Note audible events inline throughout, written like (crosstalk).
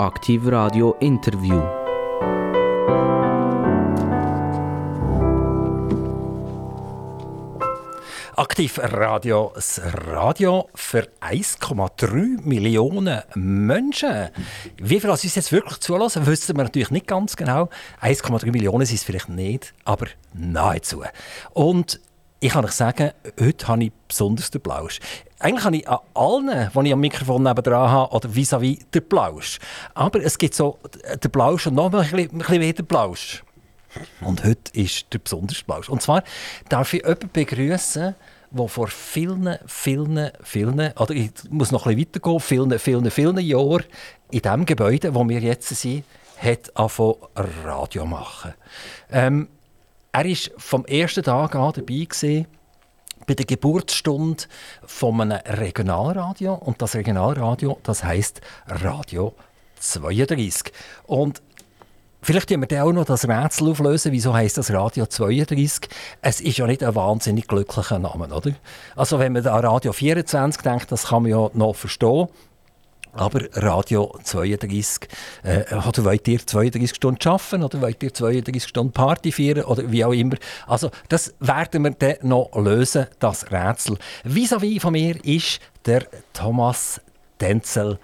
Aktiv Radio Interview. Aktiv Radio, das Radio für 1,3 Millionen Menschen. Wie viele uns jetzt wirklich zulassen, wissen wir natürlich nicht ganz genau. 1,3 Millionen sind es vielleicht nicht, aber nahezu. Und ich kann euch sagen, heute habe ich besonders den Plausch. Eigentlich habe ich an allen, die ich am Mikrofon nebenan habe, oder vis-à-vis -vis den Plausch. Aber es gibt so den Plausch und noch ein bisschen, ein bisschen mehr den Plausch. Und heute ist der besonders Plausch. Und zwar darf ich jemanden begrüßen, der vor vielen, vielen, vielen, oder ich muss noch ein bisschen weitergehen, vielen, vielen, vielen Jahren in dem Gebäude, wo wir jetzt sind, hat angefangen Radio machen. Ähm, er war vom ersten Tag an dabei gewesen, bei der Geburtsstunde von einem Regionalradio und das Regionalradio, das heißt Radio 32. Und Vielleicht können wir auch noch das Rätsel auflösen, wieso heißt das Radio 32? Es ist ja nicht ein wahnsinnig glücklicher Name, oder? Also wenn man an Radio 24 denkt, das kann man ja noch verstehen. Aber Radio 32, äh, oder wollt ihr 32 Stunden arbeiten oder wollt ihr 32 Stunden Party feiern oder wie auch immer. Also das werden wir dann noch lösen, das Rätsel. Vis-à-vis -vis von mir ist der Thomas Denzel.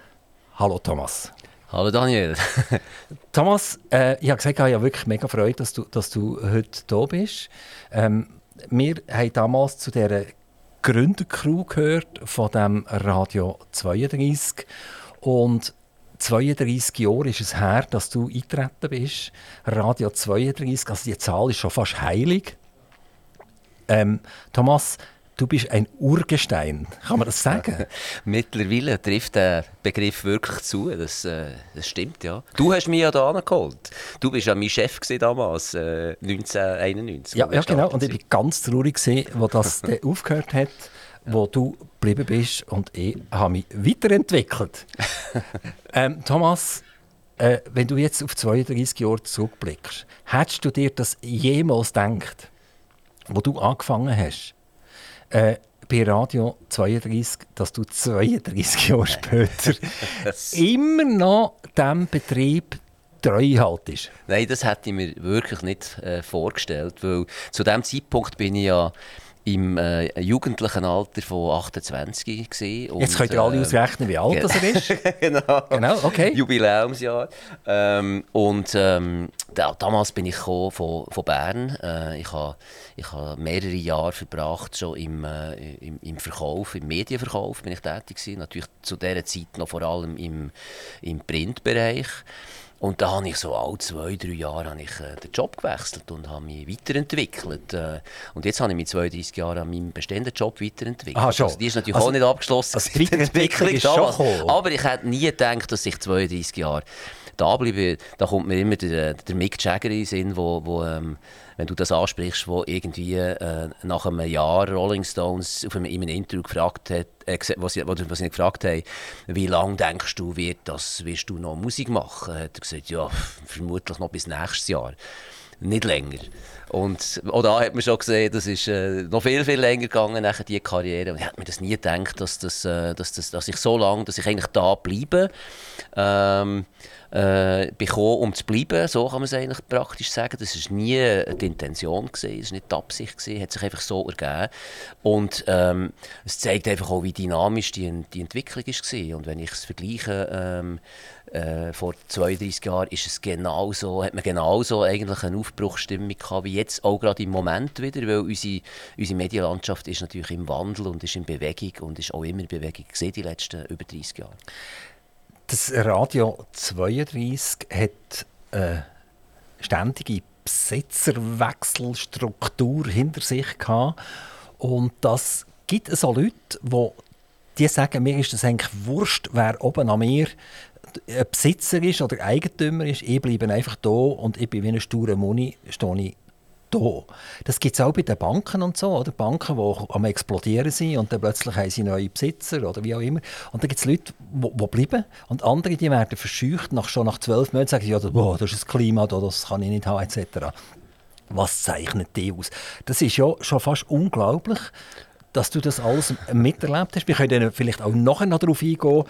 Hallo Thomas. Hallo Daniel. (laughs) Thomas, äh, ich habe gesagt, ich habe wirklich mega Freude, dass du, dass du heute hier bist. Ähm, wir haben damals zu dieser Gründercrew gehört von dem Radio 32 und 32 Jahre ist es her, dass du eingetreten bist. Radio 32, also die Zahl ist schon fast heilig. Ähm, Thomas, Du bist ein Urgestein, kann man das sagen? Mittlerweile trifft der Begriff wirklich zu, das, äh, das stimmt, ja. Du hast mich ja da geholt. Du bist ja mein Chef damals, äh, 1991. Ja, ja genau, und ich war ganz traurig, als das (laughs) aufgehört hat, wo du geblieben bist und ich habe mich weiterentwickelt. (laughs) ähm, Thomas, äh, wenn du jetzt auf 32 Jahre zurückblickst, hättest du dir das jemals gedacht, wo du angefangen hast? Äh, bei Radio 32, dass du 32 Jahre später (laughs) immer noch diesem Betrieb treu haltest? Nein, das hätte ich mir wirklich nicht äh, vorgestellt, weil zu dem Zeitpunkt bin ich ja im äh, jugendlichen Alter von 28 gewesen. Und, Jetzt könnt ihr alle äh, ausrechnen, wie alt das er ist. (laughs) genau. genau, okay. Jubiläumsjahr. Ähm, und ähm, da, damals bin ich von, von Bern. Äh, ich habe ich ha mehrere Jahre verbracht schon im, äh, im, im, Verkauf, im Medienverkauf bin ich tätig gewesen. Natürlich zu dieser Zeit noch vor allem im, im Printbereich. Und da habe ich so alle zwei, drei Jahre habe ich, äh, den Job gewechselt und habe mich weiterentwickelt. Äh, und jetzt habe ich mich 32 Jahre an meinem bestehenden Job weiterentwickelt. Ah, schon. Also die ist natürlich also, auch nicht abgeschlossen. Also die Weiterentwicklung (laughs) ist schon. Aber ich hätte nie gedacht, dass ich 32 Jahre da bleibe. Da kommt mir immer der, der Mick Jagger in den Sinn, wo, wo ähm, wenn du das ansprichst, wo irgendwie äh, nach einem Jahr Rolling Stones auf einem, in einem Interview gefragt hat, äh, was, sie, was sie gefragt haben, wie lange denkst du, wird das, wirst du noch Musik machen? Hat er gesagt, ja, vermutlich noch bis nächstes Jahr. Nicht länger. Und auch da hat man schon gesehen, das ist äh, noch viel, viel länger gegangen, nach diese Karriere. Und ich hätte mir das nie gedacht, dass, das, äh, dass, das, dass ich so lange, dass ich eigentlich da bleibe. Ähm, äh, bekommen, um zu bleiben. So kann man es eigentlich praktisch sagen. Das war nie die Intention, gewesen, das war nicht die Absicht, gewesen, hat sich einfach so ergeben. Und ähm, es zeigt einfach auch, wie dynamisch die, die Entwicklung war. Und wenn ich es vergleiche, ähm, äh, vor 32 Jahren ist es genauso, hat man genauso eigentlich eine Aufbruchsstimmung gehabt, wie jetzt auch gerade im Moment wieder, weil unsere, unsere Medienlandschaft ist natürlich im Wandel und ist in Bewegung und ist auch immer in Bewegung gesehen die letzten über 30 Jahre. Das Radio 32 hat eine ständige Besitzerwechselstruktur hinter sich gehabt. Und das gibt auch Leute, die, die sagen, mir ist das eigentlich wurscht, wer oben an mir Besitzer ist oder Eigentümer ist. Ich bleibe einfach da und ich bin wie ein sturer Muni, stehe ich da. Das gibt es auch bei den Banken und so, oder? Banken, die am explodieren sind und dann plötzlich haben sie neue Besitzer oder wie auch immer. Und dann gibt es Leute, die bleiben und andere, die werden verscheucht, nach, schon nach zwölf Monaten sagen, ja, boah, das ist das Klima, das kann ich nicht haben, etc. Was zeichnet die aus? Das ist ja schon fast unglaublich, dass du das alles miterlebt hast. Wir können vielleicht auch nachher noch darauf eingehen,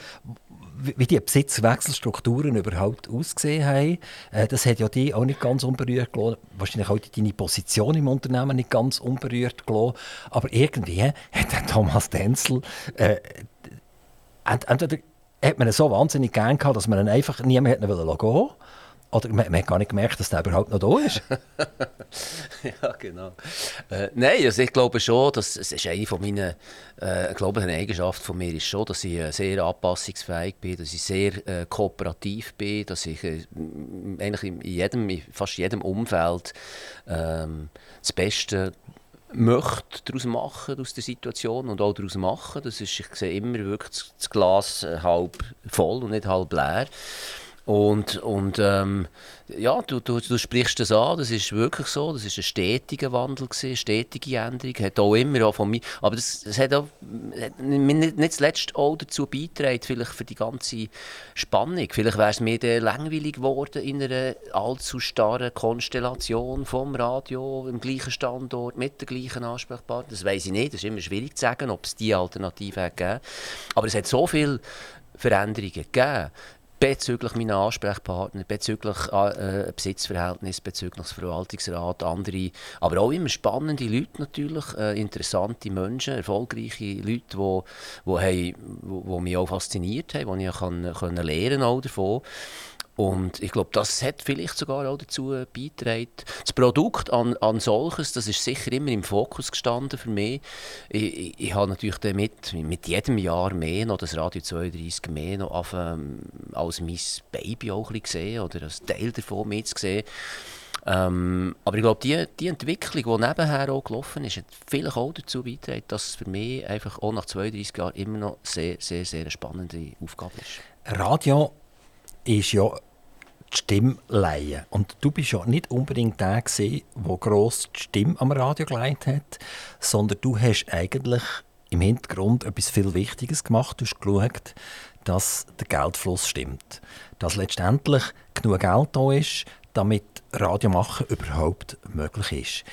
wie die Besitzwechselstrukturen überhaupt ausgesehen haben. Äh, das hat ja die auch nicht ganz unberührt gelassen. Wahrscheinlich auch deine Position im Unternehmen nicht ganz unberührt gelassen. Aber irgendwie hat der Thomas Denzel äh, entweder hat man ihn so wahnsinnig gern gehabt, dass man ihn einfach niemand hätte gehen wollen. Oder man, man, hat gar nicht gemerkt, dass der überhaupt noch da ist. ja, genau. Äh, nein, also ich glaube schon, dass es ist eine von meinen, äh, ich glaube, eine Eigenschaft von mir ist schon, dass ich äh, sehr anpassungsfähig bin, dass ich sehr äh, kooperativ bin, dass ich in jedem, fast jedem Umfeld das Beste möchte daraus machen aus der Situation und auch daraus machen. Das ist, ich sehe immer wirklich das Glas halb voll und nicht halb leer. Und, und ähm, ja, du, du, du sprichst das an, das ist wirklich so, das ist ein stetiger Wandel, gewesen, stetige Änderung, hat auch immer auch von mir, aber das, das hat auch hat nicht, zuletzt auch dazu beigetragen, vielleicht für die ganze Spannung, vielleicht wäre es mir dann langweilig geworden in einer allzu starren Konstellation vom Radio, im gleichen Standort, mit den gleichen Ansprechpartnern, das weiß ich nicht, das ist immer schwierig zu sagen, ob es diese Alternative hat gegeben, aber es hat so viele Veränderungen gegeben, bezüglich meiner Ansprechpartner, bezüglich äh, Besitzverhältnis, bezüglich Verwaltungsrat, andere, aber auch immer spannende Leute natürlich, äh, interessante Menschen, erfolgreiche Leute, die wo, wo, wo, wo mich auch fasziniert haben, die ich kann, können lernen auch davon. Und ich glaube, das hat vielleicht sogar auch dazu beigetragen. Das Produkt an, an solches, das ist sicher immer im Fokus gestanden für mich. Ich, ich, ich habe natürlich damit, mit jedem Jahr mehr noch das Radio 32 mehr noch auf, ähm, als mein Baby auch ein gesehen oder als Teil davon mitgesehen. Ähm, aber ich glaube, die, die Entwicklung, die nebenher auch gelaufen ist, hat vielleicht auch dazu beigetragen, dass es für mich einfach auch nach 32 Jahren immer noch sehr, sehr, sehr eine spannende Aufgabe ist. Radio ist ja die Stimme leihen. Und du bist ja nicht unbedingt der der gross die Stimme am Radio geleitet hat, sondern du hast eigentlich im Hintergrund etwas viel Wichtiges gemacht. Du hast geschaut, dass der Geldfluss stimmt. Dass letztendlich genug Geld da ist, damit Radio machen überhaupt möglich ist.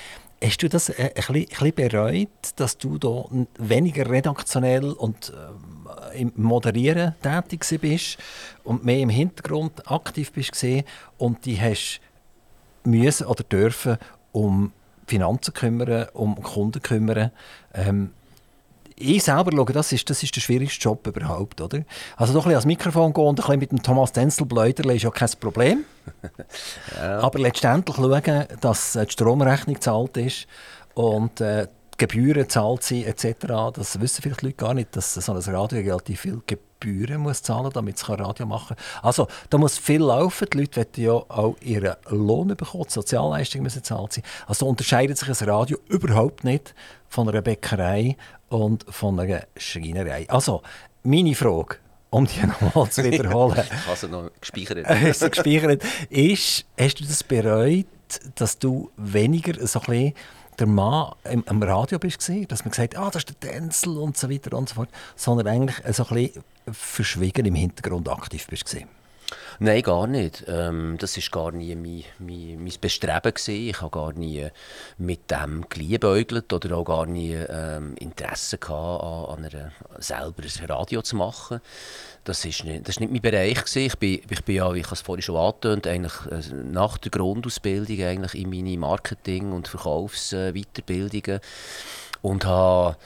Hast du das ein bisschen, bereut, dass du da weniger redaktionell und äh, im Moderieren tätig bist und mehr im Hintergrund aktiv bist und die hast müssen oder dürfen um Finanzen kümmern, um Kunden kümmern? Ähm, ich selber schaue, das ist, das ist der schwierigste Job überhaupt, oder? Also doch ein ans Mikrofon gehen und ein bisschen mit dem Thomas Denzel bläudern ist ja kein Problem. (laughs) ja. Aber letztendlich schauen, dass äh, die Stromrechnung gezahlt ist und äh, die Gebühren zahlt sind etc. Das wissen vielleicht die Leute gar nicht, dass so ein Radio relativ viel Gebühren muss zahlen muss, damit es Radio machen kann. Also da muss viel laufen. Die Leute wollen ja auch ihren Lohn bekommen, die Sozialleistungen müssen zahlt sein. Also unterscheidet sich ein Radio überhaupt nicht von einer Bäckerei und von einer Schreinerei. Also, meine Frage, um die nochmal zu (laughs) wiederholen. ich habe sie noch gespeichert. (laughs) hast gespeichert. Ist, hast du das bereut, dass du weniger so ein bisschen der Mann im, am Radio bist dass man gesagt hat, ah, das ist der Tänzel und so weiter und so fort, sondern eigentlich so ein bisschen verschwiegen im Hintergrund aktiv bist gewesen? Nein, gar nicht. Ähm, das war gar nie mein, mein, mein Bestreben. Gewesen. Ich habe gar nie mit dem geliebäugelt oder auch gar nie ähm, Interesse gehabt, an, an einer, selber ein Radio zu machen. Das war nicht, nicht mein Bereich. Gewesen. Ich bin, ich bin ja, wie ich es vorhin schon angetönt eigentlich äh, nach der Grundausbildung eigentlich in meine Marketing- und Verkaufsweiterbildungen äh, und habe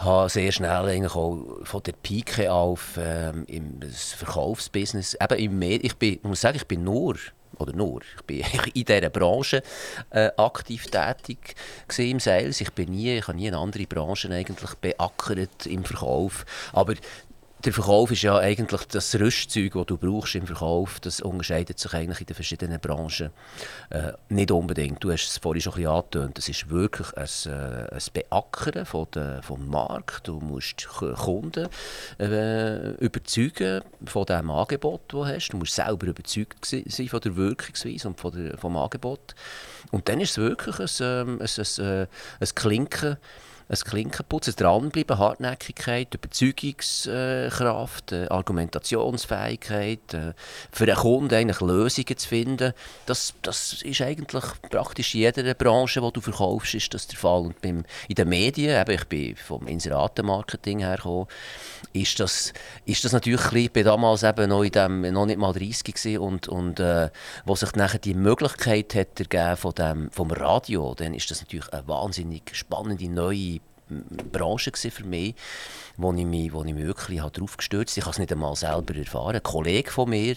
habe sehr schnell auch von der Pike auf ähm, im Verkaufsbusiness, eben im Med ich bin, muss sagen, ich bin nur oder nur, ich bin (laughs) in dieser Branche äh, aktiv tätig im Sales. Ich bin nie, ich habe nie eine andere Branche eigentlich beackert im Verkauf. Aber der Verkauf ist ja eigentlich das Rüstzeug, das du brauchst im Verkauf. Das unterscheidet sich eigentlich in den verschiedenen Branchen äh, nicht unbedingt. Du hast es vorhin schon ein bisschen angetönt. Das ist wirklich ein, äh, ein Beackern von der, vom Markt. Du musst Kunden äh, überzeugen von dem Angebot, das du hast. Du musst selber überzeugt sein von der Wirkungsweise und von der, vom Angebot. Und dann ist es wirklich ein, ähm, ein, ein, ein, ein Klinken ein Klinkenputzen, dranbleiben, Hartnäckigkeit, Überzeugungskraft, äh, Argumentationsfähigkeit, äh, für den Kunden eigentlich Lösungen zu finden. Das, das ist eigentlich praktisch in jeder Branche, die du verkaufst, ist das der Fall. Und beim, in den Medien, eben, ich bin vom Inseratenmarketing hergekommen, ist das, ist das natürlich ein bisschen, damals eben noch, in dem, noch nicht mal 30 gewesen und, und äh, wo sich nachher die Möglichkeit hat ergeben von dem, vom Radio, dann ist das natürlich eine wahnsinnig spannende neue Branche für mich, wo ich mich, wo ich mich wirklich darauf gestürzt habe. Ich habe es nicht einmal selber erfahren. Ein Kollege von mir,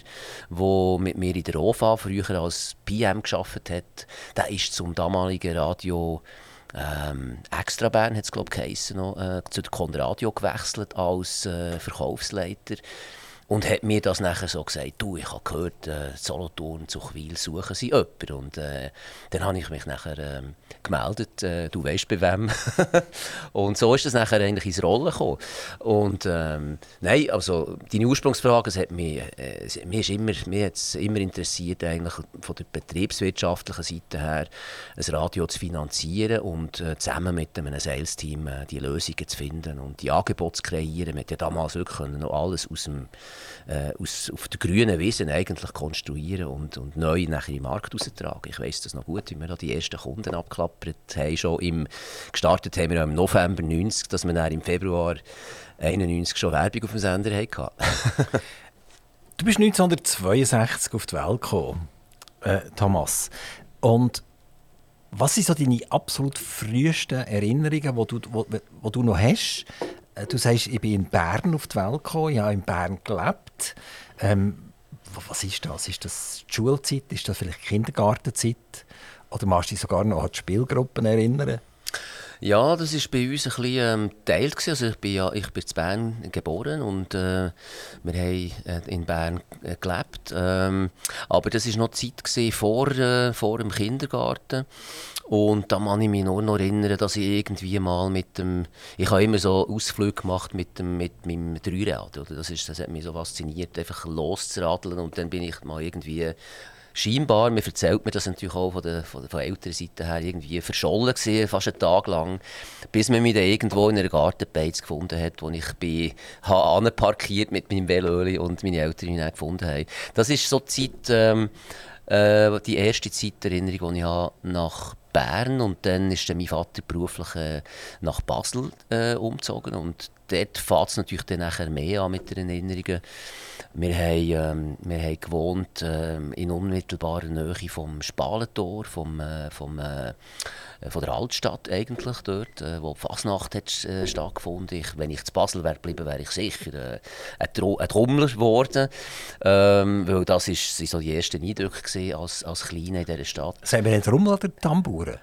der mit mir in der OFA früher als PM gearbeitet hat, der ist zum damaligen Radio ähm, Extra Bern hat es glaube ich noch, äh, zu der Conradio gewechselt als äh, Verkaufsleiter. Und hat mir das nachher so gesagt, du, ich habe gehört, äh, Solothurn zu Chwil suchen sie jemanden. Und äh, dann habe ich mich nachher äh, gemeldet, äh, du weißt bei wem. (laughs) und so ist das nachher eigentlich ins Rollen gekommen. Und ähm, nein, also deine Ursprungsfrage, es hat mich, äh, mich, immer, mich hat's immer interessiert, eigentlich von der betriebswirtschaftlichen Seite her, ein Radio zu finanzieren und äh, zusammen mit einem Sales-Team äh, die Lösungen zu finden und die Angebote zu kreieren. Hat ja damals wirklich noch alles aus dem äh, aus, auf der grünen Wiese eigentlich konstruieren und, und neu nachher den Markt raustragen. Ich weiß das noch gut, wie wir da die ersten Kunden abklappert haben. Schon im, gestartet haben wir im November 90, dass wir dann im Februar 91 schon Werbung auf dem Sender hatten. (laughs) du bist 1962 auf die Welt gekommen, äh, Thomas. Und was sind so deine absolut frühesten Erinnerungen, die du, wo, wo du noch hast du sagst, ich bin in Bern auf die Welt gekommen, ich habe in Bern gelebt. Ähm, was ist das? Ist das die Schulzeit? Ist das vielleicht die Kindergartenzeit? Oder machst du dich sogar noch an die Spielgruppen erinnern? Ja, das war bei uns ein bisschen ähm, Teil. Also ich bin ja ich bin in Bern geboren und äh, wir haben äh, in Bern äh, gelebt. Ähm, aber das war noch Zeit vor, äh, vor dem Kindergarten. Und da kann ich mich nur noch erinnern, dass ich irgendwie mal mit dem, ich habe immer so Ausflüge gemacht mit, dem, mit meinem Dreirad. Oder? Das, ist, das hat mich so fasziniert, einfach loszuradeln und dann bin ich mal irgendwie scheinbar, man erzählt mir das natürlich auch von der, von der, von älteren Seite her, irgendwie verschollen gewesen, fast einen Tag lang, bis man mich dann irgendwo in einer Gartenbeiz gefunden hat, wo ich bin, habe parkiert mit meinem Velo und meine Eltern mich gefunden haben. Das ist so die Zeit, ähm, äh, die erste Zeiterinnerung, die ich habe nach Bern und dann ist dann mein Vater beruflich äh, nach Basel äh, umgezogen und dort fängt es natürlich dann nachher mehr an mit den Erinnerungen. Wir haben, ähm, wir haben gewohnt ähm, in unmittelbarer Nähe vom Spalentor, vom, äh, vom äh, von der Altstadt eigentlich dort, äh, wo die Fasnacht hat, äh, stattgefunden ich, Wenn ich zu Basel wäre geblieben, wäre ich sicher äh, ein, Tro Trommler geworden, ähm, weil das ist, so die ersten Eindrücke als, als Kleiner in dieser Stadt. Sagen wir nicht Trommler oder Tambouren?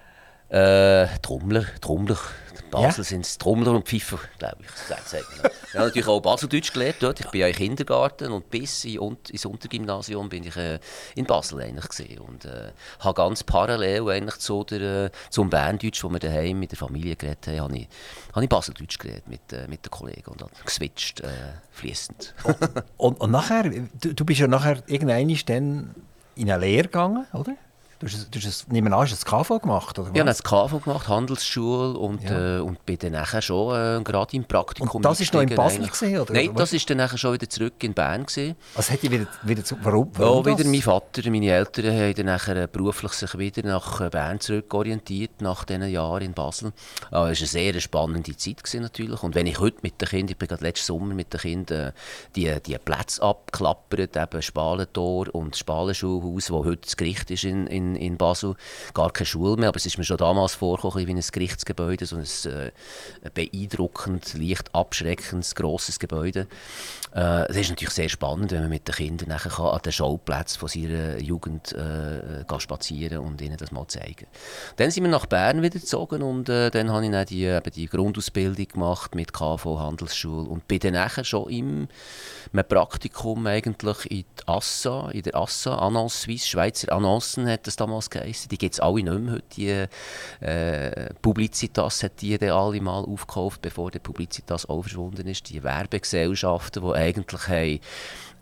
Äh, Trommler, Trommler. Basel ja. sind es Trommler und Pfeifer, glaube ich. Ich habe natürlich auch Baseldeutsch gelernt dort. Ich bin ja im Kindergarten und bis in, ins Untergymnasium bin ich äh, in Basel eigentlich gesehen und äh, habe ganz parallel eigentlich zu der, äh, zum Berndeutsch, wo wir daheim mit der Familie geredet haben, habe ich, habe ich Baseldeutsch geredet mit, äh, mit den Kollegen und dann geswitcht, äh, fließend. und, und nachher, du, du bist ja nachher irgendwann dann in eine Lehre gegangen, oder? Du hast, du hast nehme an, hast du ein KV gemacht, oder? Ja, ich habe KV gemacht, Handelsschule und, ja. äh, und bin dann nachher schon äh, gerade im Praktikum Und das war noch in Basel, gewesen, oder? Nein, das war dann nachher schon wieder zurück in Bern. Gewesen. Was hätte wieder, wieder zu, warum, warum ja, wieder mein Vater, meine Eltern haben dann nachher äh, beruflich sich wieder nach äh, Bern zurückorientiert, nach diesen Jahren in Basel. Es war eine sehr spannende Zeit gewesen, natürlich. Und wenn ich heute mit den Kindern, ich bin gerade letzten Sommer mit den Kindern die, die Plätze abklappert, eben Spalentor und Spalenschulhaus, wo heute das Gericht ist in, in in, Basel gar keine Schule mehr, aber es ist mir schon damals vorgekommen wie ein Gerichtsgebäude, so ein äh, beeindruckend, leicht abschreckendes, grosses Gebäude. Äh, das ist natürlich sehr spannend, wenn man mit den Kindern nachher kann an den Schauplätzen von seiner Jugend äh, spazieren und ihnen das mal zeigen. Dann sind wir nach Bern wieder gezogen und äh, dann habe ich dann die, eben die Grundausbildung gemacht mit KV Handelsschule und bin dann nachher schon im Praktikum eigentlich in, die Assa, in der Assa, Annonce Suisse, Schweizer Annoncen hat das damals geheißen. Die gibt es alle nicht mehr heute. Die äh, Publicitas hat die dann alle mal aufgekauft, bevor der Publicitas auch verschwunden ist. Die Werbegesellschaften, die eigentlich haben,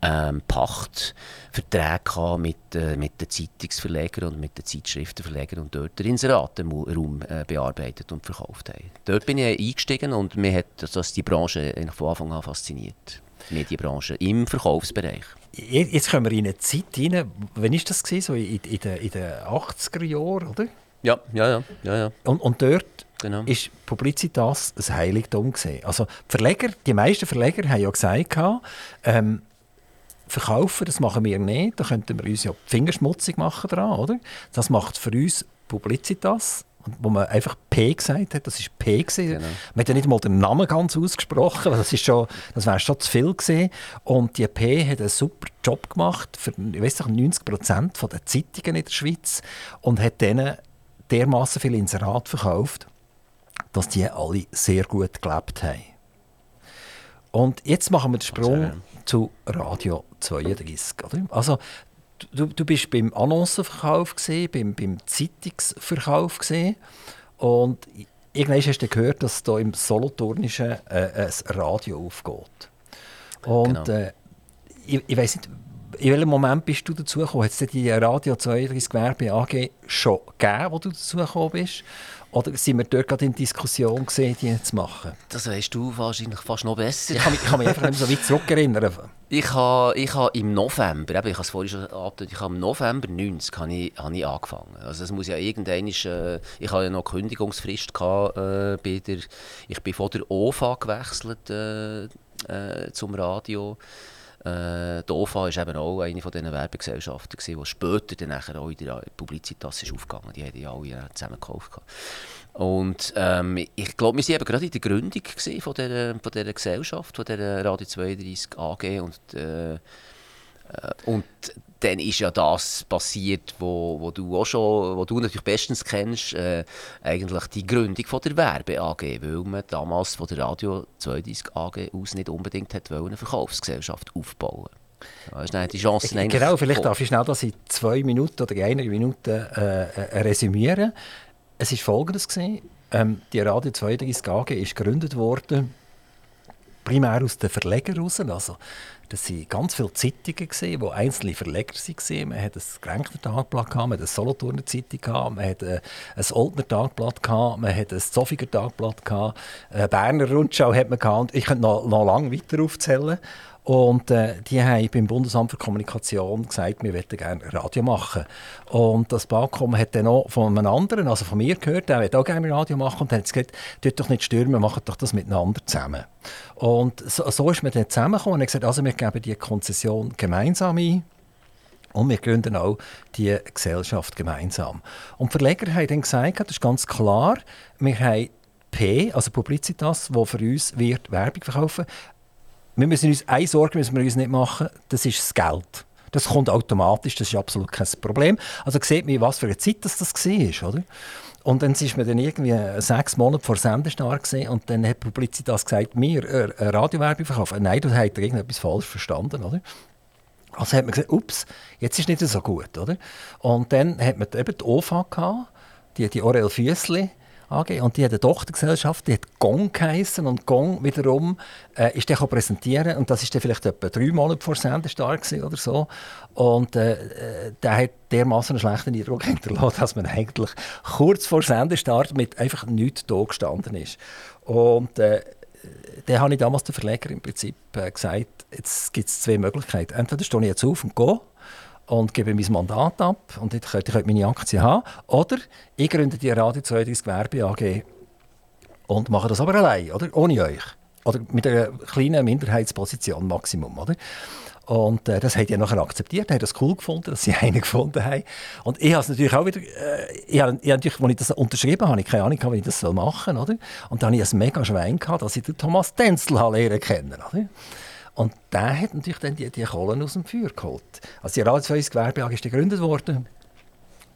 ähm, Pachtverträge mit, äh, mit den Zeitungsverlegern und mit den Zeitschriftenverlegern und dort den Inseratenraum äh, bearbeitet und verkauft haben. Dort bin ich eingestiegen und mir hat das die Branche von Anfang an fasziniert. Die Medienbranche im Verkaufsbereich. Jetzt kommen wir in eine Zeit rein, wann war das? Gewesen? So in, in, den, in den 80er Jahren, oder? Ja, ja, ja. ja, ja. Und, und dort Genau. ist Publicitas ein Heiligtum gewesen. Also die Verleger, die meisten Verleger haben ja gesagt, ähm, verkaufen, das machen wir nicht, da könnten wir uns ja die Finger schmutzig machen dran, oder? Das macht für uns Publicitas, wo man einfach P gesagt hat, das ist P gewesen. Genau. Man hat ja nicht mal den Namen ganz ausgesprochen, weil das ist schon, das wäre schon zu viel gewesen. Und die P hat einen super Job gemacht für, ich weiß nicht, 90 Prozent der Zeitungen in der Schweiz und hat denen dermaßen viel Inserat verkauft, dass die alle sehr gut gelebt haben. Und jetzt machen wir den Sprung zu Radio 32. Oder? Also, du, du bist beim Annoncenverkauf, gewesen, beim, beim Zeitungsverkauf gewesen, und irgendwann hast du gehört, dass da im Solothurnischen äh, ein Radio aufgeht. Und Genau. äh, ich, ich weiß nicht, in welchem Moment bist du dazu gekommen? Hat es die Radio 32 Gewerbe AG schon gegeben, wo du dazu gekommen bist? Oder sind wir dort gerade in Diskussion gesehen, die zu machen? Das weißt du wahrscheinlich fast noch besser. Ich kann mich, ich kann mich einfach nicht so weit zurückerinnern. Ich habe, ich habe im November, eben, ich habe es vorhin schon angedeutet, ich habe im November 90 habe ich, habe ich angefangen. Also es muss ja irgendwann, äh, ich hatte ja noch Kündigungsfrist gehabt, äh, bei der, ich bin von der OFA gewechselt äh, äh, zum Radio. Äh, die war eben auch eine von diesen Werbegesellschaften, die später dann auch in der Publicitas ist aufgegangen. Die haben ja alle äh, zusammen gekauft. gehabt. Und ähm, ich glaube, wir waren gerade in der Gründung von dieser, von dieser Gesellschaft, von dieser Radio 32 AG. Und, äh, und dann ist ja das passiert, wo, wo du auch schon, wo du natürlich bestens kennst, äh, eigentlich die Gründung von der Werbe AG, weil man damals von der Radio 32 AG aus nicht unbedingt hat wollen, eine Verkaufsgesellschaft aufbauen. Da ist die Chance eigentlich Genau, vielleicht darf ich schnell das in zwei Minuten oder in einer Minute äh, äh, resümieren. Es war folgendes. Gewesen. Ähm, die Radio 32 AG ist gegründet worden, primär aus den Verlegern heraus. Also, das waren ganz viele Zeitungen, gewesen, wo einzelne Verleger waren. Man hatte ein Gränkner Tagblatt, man hatte eine Solothurner Zeitung, man hatte äh, ein Oldner Tagblatt, man hatte ein Zofiger Tagblatt, eine Berner Rundschau hat man gehabt. Ich könnte noch, noch lange weiter aufzählen. Und äh, die haben beim Bundesamt für Kommunikation gesagt, wir möchten gerne Radio machen. Und das Bakom hat dann auch von einem anderen, also von mir gehört, der will auch gerne Radio machen. Und dann hat gesagt, tut doch nicht stürmen, macht doch das miteinander zusammen. Und so, so ist man dann zusammengekommen und hat gesagt, also wir geben die Konzession gemeinsam ein. Und wir gründen auch die Gesellschaft gemeinsam. Und die Verleger haben dann gesagt, das ist ganz klar, wir haben P, also Publicitas, die für uns wird Werbung verkaufen wir müssen uns eine Sorge müssen wir uns nicht machen, das ist das Geld. Das kommt automatisch, das ist absolut kein Problem. Also sieht man, was für eine Zeit das, das war, oder? Und dann ist man dann irgendwie sechs Monate vor Sendestart und dann hat Publicitas gesagt, wir äh, Radiowerbung verkaufen. Nein, du hast irgendetwas falsch verstanden, oder? Also hat man gesagt, ups, jetzt ist nicht so gut, oder? Und dann hat man eben die OFA gehabt, die, die Orel Füssli AG, und die hat eine Tochtergesellschaft, die hat Gong geheissen und Gong wiederum äh, ist dann präsentieren und das ist dann vielleicht etwa drei Monate vor Sendestart oder so und äh, äh, der hat dermaßen einen schlechten Eindruck (laughs) hinterlassen, dass man eigentlich kurz vor Sendestart mit einfach nichts da gestanden ist. Und äh, dann habe ich damals den Verleger im Prinzip äh, gesagt, jetzt gibt es zwei Möglichkeiten. Entweder stehe ich jetzt auf und gehe und gebe mein Mandat ab und ich könnte, ich könnte meine Aktien haben. Oder ich gründe die Radio 32 Gewerbe AG und mache das aber allein, oder? ohne euch. Oder mit einer kleinen Minderheitsposition Maximum. Oder? Und äh, das haben die nachher akzeptiert, haben das cool gefunden, dass sie (laughs) einen gefunden haben. Und ich habe es natürlich auch wieder, äh, ich habe, ich habe natürlich, als ich das unterschrieben habe, ich keine Ahnung, gehabt, wie ich das machen soll. Oder? Und dann habe ich ein mega Schwein gehabt, dass ich den Thomas Denzel lernen kennen oder? Und der hat natürlich dann die, die Kohlen aus dem Feuer geholt. Also die Radio 2 Gewerbe AG ist gegründet worden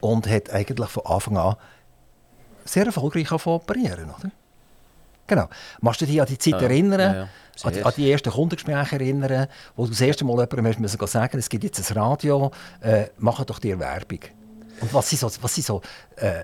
und hat eigentlich von Anfang an sehr erfolgreich operieren, oder? Genau. Machst du dich an die Zeit Ja, erinnern? ja, ja. An, die, an die ersten Kundengespräche erinnern, wo du das erste Mal jemandem hast müssen sagen, es gibt jetzt ein Radio, äh, mach doch dir Werbung. Und was sind so, was sind so äh,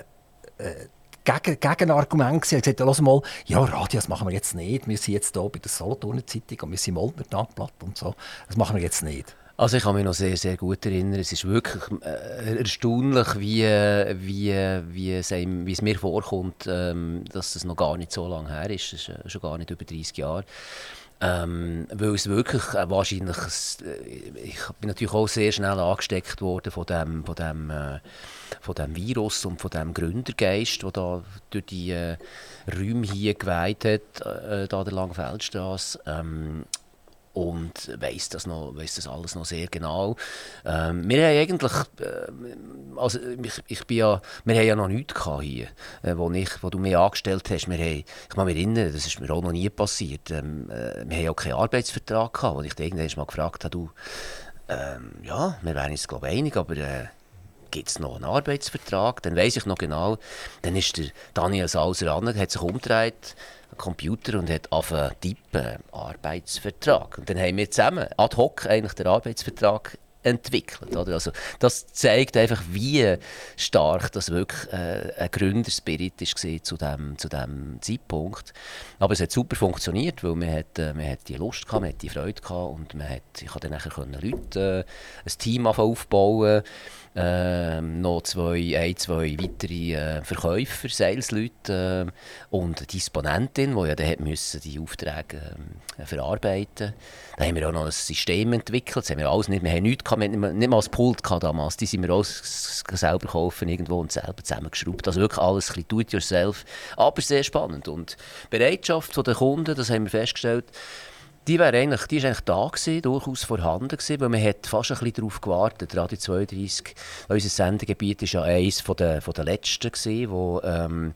äh, gegen, Gegenargumente Er gesagt, ja, mal, ja, Radio, das machen wir jetzt nicht. Wir sind jetzt hier bei der Solothurner Zeitung und wir sind Moldner Tagblatt und so. Das machen wir jetzt nicht. Also ich kann mich noch sehr, sehr gut erinnern. Es ist wirklich äh, erstaunlich, wie, wie, wie, es einem, wie es mir vorkommt, ähm, dass das noch gar nicht so lange her ist. Es ist äh, schon gar nicht über 30 Jahre. Ähm, weil es wirklich äh, wahrscheinlich, äh, ich bin natürlich auch sehr schnell angesteckt worden von dem, von dem, äh, von dem Virus und von dem Gründergeist, der da durch die äh, Räume hier geweiht hat, äh, da der Langfeldstraße. Ähm, und weiß das noch, weiß das alles noch sehr genau. Ähm, wir haben eigentlich, äh, also ich, ich bin ja, wir haben ja noch nichts hier, äh, wo, ich, wo du mich angestellt hast. Wir haben, ich kann mich erinnern, das ist mir auch noch nie passiert. Ähm, äh, wir haben ja keinen Arbeitsvertrag gehabt, wo ich irgendwann mal gefragt habe, du, ähm, ja, wir wären uns glaube ich einig, aber äh, gibt es noch einen Arbeitsvertrag? Dann weiß ich noch genau, dann ist der Daniel Sauser an, hat sich umgedreht Computer und hat angefangen tippen, Arbeitsvertrag. Und dann haben wir zusammen ad hoc eigentlich den Arbeitsvertrag entwickelt. Oder? Also, das zeigt einfach, wie stark das wirklich äh, ein Gründerspirit war zu dem, zu dem Zeitpunkt. Aber es hat super funktioniert, weil man, hat, äh, man hat die Lust hatte, man hat die Freude gehabt und man hat, ich konnte dann nachher Leute, äh, ein Team aufbauen ähm, noch zwei, ein, zwei weitere äh, Verkäufer, Salesleute äh, und eine Disponentin, die ja dann müssen die Aufträge äh, verarbeiten Da haben wir auch noch ein System entwickelt. Das haben wir, alles nicht, wir haben nichts wir haben nicht mal das Pult gehabt damals. Die sind wir auch selber kaufen irgendwo und selber zusammengeschraubt. Also wirklich alles ein bisschen do-it-yourself, aber sehr spannend. Und die Bereitschaft der Kunden, das haben wir festgestellt, die, wäre eigentlich, die ist eigentlich da gewesen, durchaus vorhanden gewesen, weil man hat fast ein bisschen darauf gewartet. Radio 32, unser Sendegebiet ist ja eines von der, von der letzten gewesen, wo, ähm,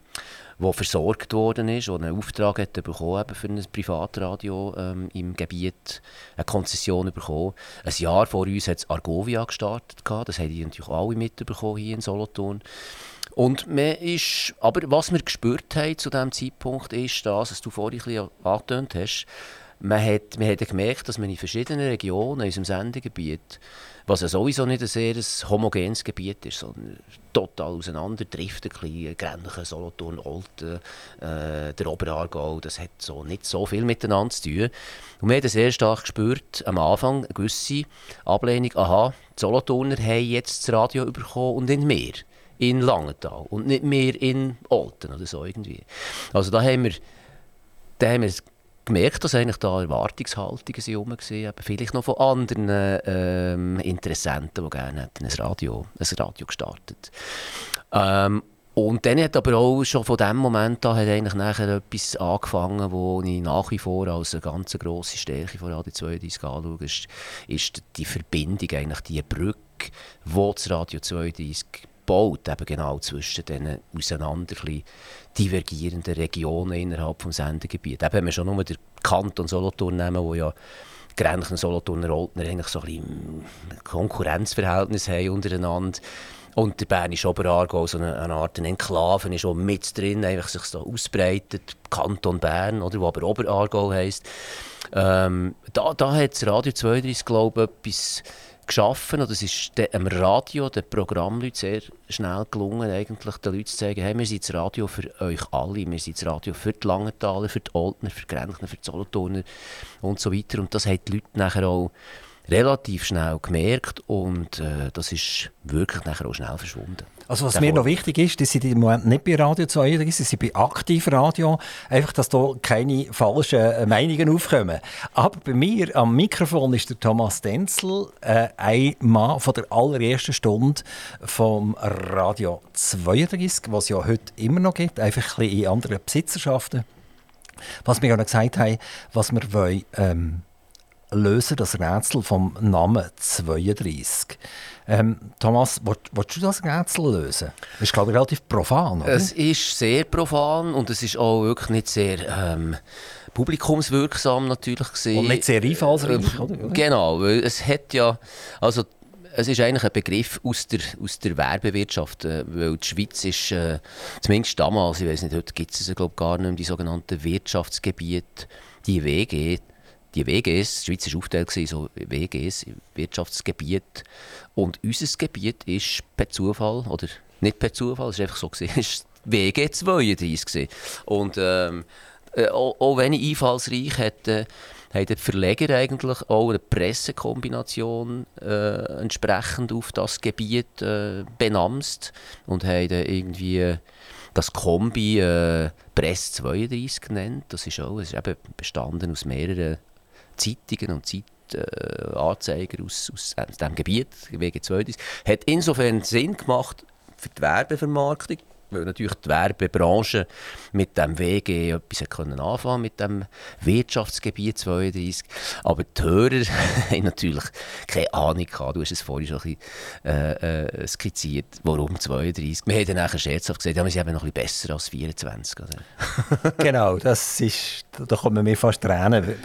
wo versorgt worden ist, wo einen Auftrag hat bekommen für ein Privatradio ähm, im Gebiet, eine Konzession bekommen. Ein Jahr vor uns hat es Argovia gestartet, gehabt. das haben die natürlich alle mitbekommen hier in Solothurn. Und ist, aber was wir gespürt haben zu diesem Zeitpunkt ist das, was du vorhin angetönt hast, man hat, man hat gemerkt, dass man in verschiedenen Regionen in unserem Sendegebiet, was ja sowieso nicht ein sehr homogenes Gebiet ist, sondern total auseinander driftet, Grenchen, Solothurn, Olten, äh, der Oberaargau, das hat so nicht so viel miteinander zu tun. Und wir haben sehr stark gespürt, am Anfang eine gewisse Ablehnung, aha, die Solothurner haben jetzt das Radio bekommen und nicht mehr in Langenthal und nicht mehr in Olten oder so irgendwie. Also da haben wir, da haben wir gemerkt, dass eigentlich da Erwartungshaltungen sind rum waren, vielleicht noch von anderen ähm, Interessenten, die gerne ein Radio, ein Radio gestartet. Ähm, und dann hat aber auch schon von dem Moment an hat eigentlich nachher etwas angefangen, wo ich nach wie vor als eine ganz grosse Stärke von Radio 32 anschaue, ist, ist die Verbindung, eigentlich die Brücke, die das Radio 32 baut, eben genau zwischen diesen auseinander divergierenden Regionen innerhalb des Sendegebiets. Eben, wenn wir schon nur den Kanton Solothurn nehmen, wo ja Grenchen, Solothurner, Oltner eigentlich so ein Konkurrenzverhältnis haben untereinander. Und der Bernische Oberaargau, so eine, eine Art Enklave, ist auch mit drin, einfach sich so ausbreitet. Kanton Bern, oder, wo aber Oberaargau heisst. Ähm, da, da hat das Radio 32, glaube ich, etwas geschaffen und es ist dem Radio, den Programmleuten sehr schnell gelungen, eigentlich den Leuten zu sagen, hey, wir sind das Radio für euch alle, wir sind das Radio für die Langenthaler, für die Oldner, für die Grenchner, für die Solothurner und so weiter und das haben die Leute nachher auch relativ schnell gemerkt und äh, das ist wirklich nachher auch schnell verschwunden. Also was mir noch wichtig ist, die sind im Moment nicht bei Radio 32, sie sind bei Aktivradio, einfach, dass da keine falschen äh, Meinungen aufkommen. Aber bei mir am Mikrofon ist der Thomas Denzel, äh, ein Mann von der allerersten Stunde vom Radio 32, was es ja heute immer noch gibt, einfach ein bisschen in anderen Besitzerschaften. Was wir ja noch gesagt haben, was wir wollen, ähm, lösen, das Rätsel vom Namen 32. Ähm, Thomas, willst, du das Rätsel lösen? Das ist, glaube ich, relativ profan, oder? Es ist sehr profan und es ist auch wirklich nicht sehr ähm, publikumswirksam natürlich gesehen. Und nicht sehr einfallsreich, äh, oder? Genau, weil es hat ja, also es ist eigentlich ein Begriff aus der, aus der Werbewirtschaft, äh, weil die Schweiz ist, äh, zumindest damals, ich weiß nicht, heute gibt es glaube gar nicht mehr, die sogenannten Wirtschaftsgebiete, die WG, die WGs, die Schweiz war aufgeteilt so WGs, Wirtschaftsgebiet. Und unser Gebiet ist per Zufall, oder nicht per Zufall, es war einfach so, gewesen, (laughs) ist WG 32 gewesen. Und ähm, äh, auch, auch wenn ich einfallsreich hätte, haben die Verleger eigentlich auch eine Pressekombination äh, entsprechend auf das Gebiet äh, benamst und haben irgendwie das Kombi äh, Press 32 genannt. Das ist auch ist eben bestanden aus mehreren Zeitungen und Zeitanzeiger aus, aus, aus diesem Gebiet, WG32. Hat insofern Sinn gemacht für die Werbevermarktung weil natürlich die Werbebranche mit dem WG etwas können anfangen mit dem Wirtschaftsgebiet 32. Aber die Hörer (laughs) haben natürlich keine Ahnung gehabt. Du hast es vorhin schon ein bisschen äh, äh, skizziert, warum 32. Wir haben dann nachher scherzhaft gesagt, ja, wir sind eben noch ein besser als 24. Oder? (laughs) genau, das ist, da kommen mir fast Tränen.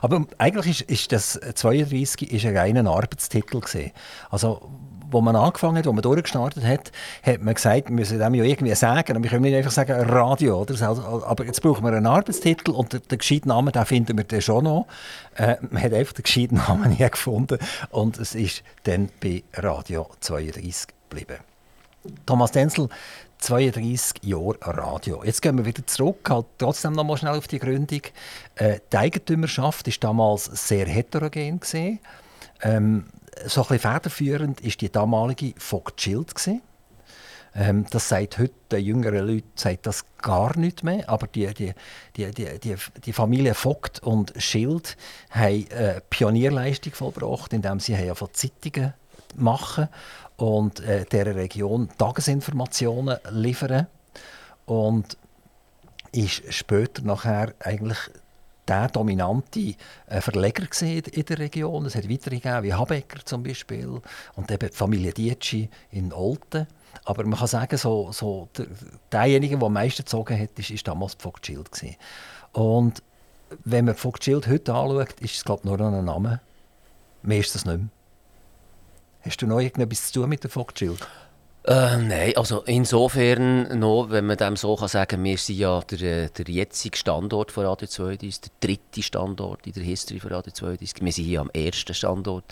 Aber eigentlich ist, ist das 32 ist ein reiner Arbeitstitel gewesen. Also wo man angefangen hat, wo man durchgestartet hat, hat man gesagt, wir müssen dem ja irgendwie sagen. Und wir können nicht einfach sagen Radio. Oder? Aber jetzt brauchen wir einen Arbeitstitel und den, den gescheiten Namen den finden wir dann schon noch. Äh, man hat einfach den gescheiten Namen (laughs) nie gefunden. Und es ist dann bei Radio 32 geblieben. Thomas Denzel, 32 Jahre Radio. Jetzt gehen wir wieder zurück, halt trotzdem noch mal schnell auf die Gründung. Äh, die Eigentümerschaft war damals sehr heterogen. Gewesen. Ähm, so ein federführend war die damalige Vogt Schild. Ähm, das sagt heute den jüngeren Leuten sagt das gar nicht mehr, aber die, die, die, die, die, die Familie Vogt und Schild haben äh, Pionierleistung vollbracht, indem sie haben von Zeitungen machen und äh, dieser Region Tagesinformationen liefern und ist später nachher eigentlich der dominante äh, Verleger in der Region. Es hat weitere gegeben, wie Habecker zum Beispiel und eben die Familie Dietschi in Olten. Aber man kann sagen, so, so der, derjenige, der am meisten gezogen hat, ist damals Vogt Schild. Und wenn man Vogt Schild heute anschaut, ist es glaube ich, nur noch ein Name. Mehr ist das nicht mehr. Hast du noch irgendetwas zu tun mit der Vogt Schild? Äh, nein, also insofern noch, wenn man dem so kann sagen, wir sind ja der, äh, der jetzige Standort von Radio 32, der dritte Standort in der History von Radio 32. Wir sind hier am ersten Standort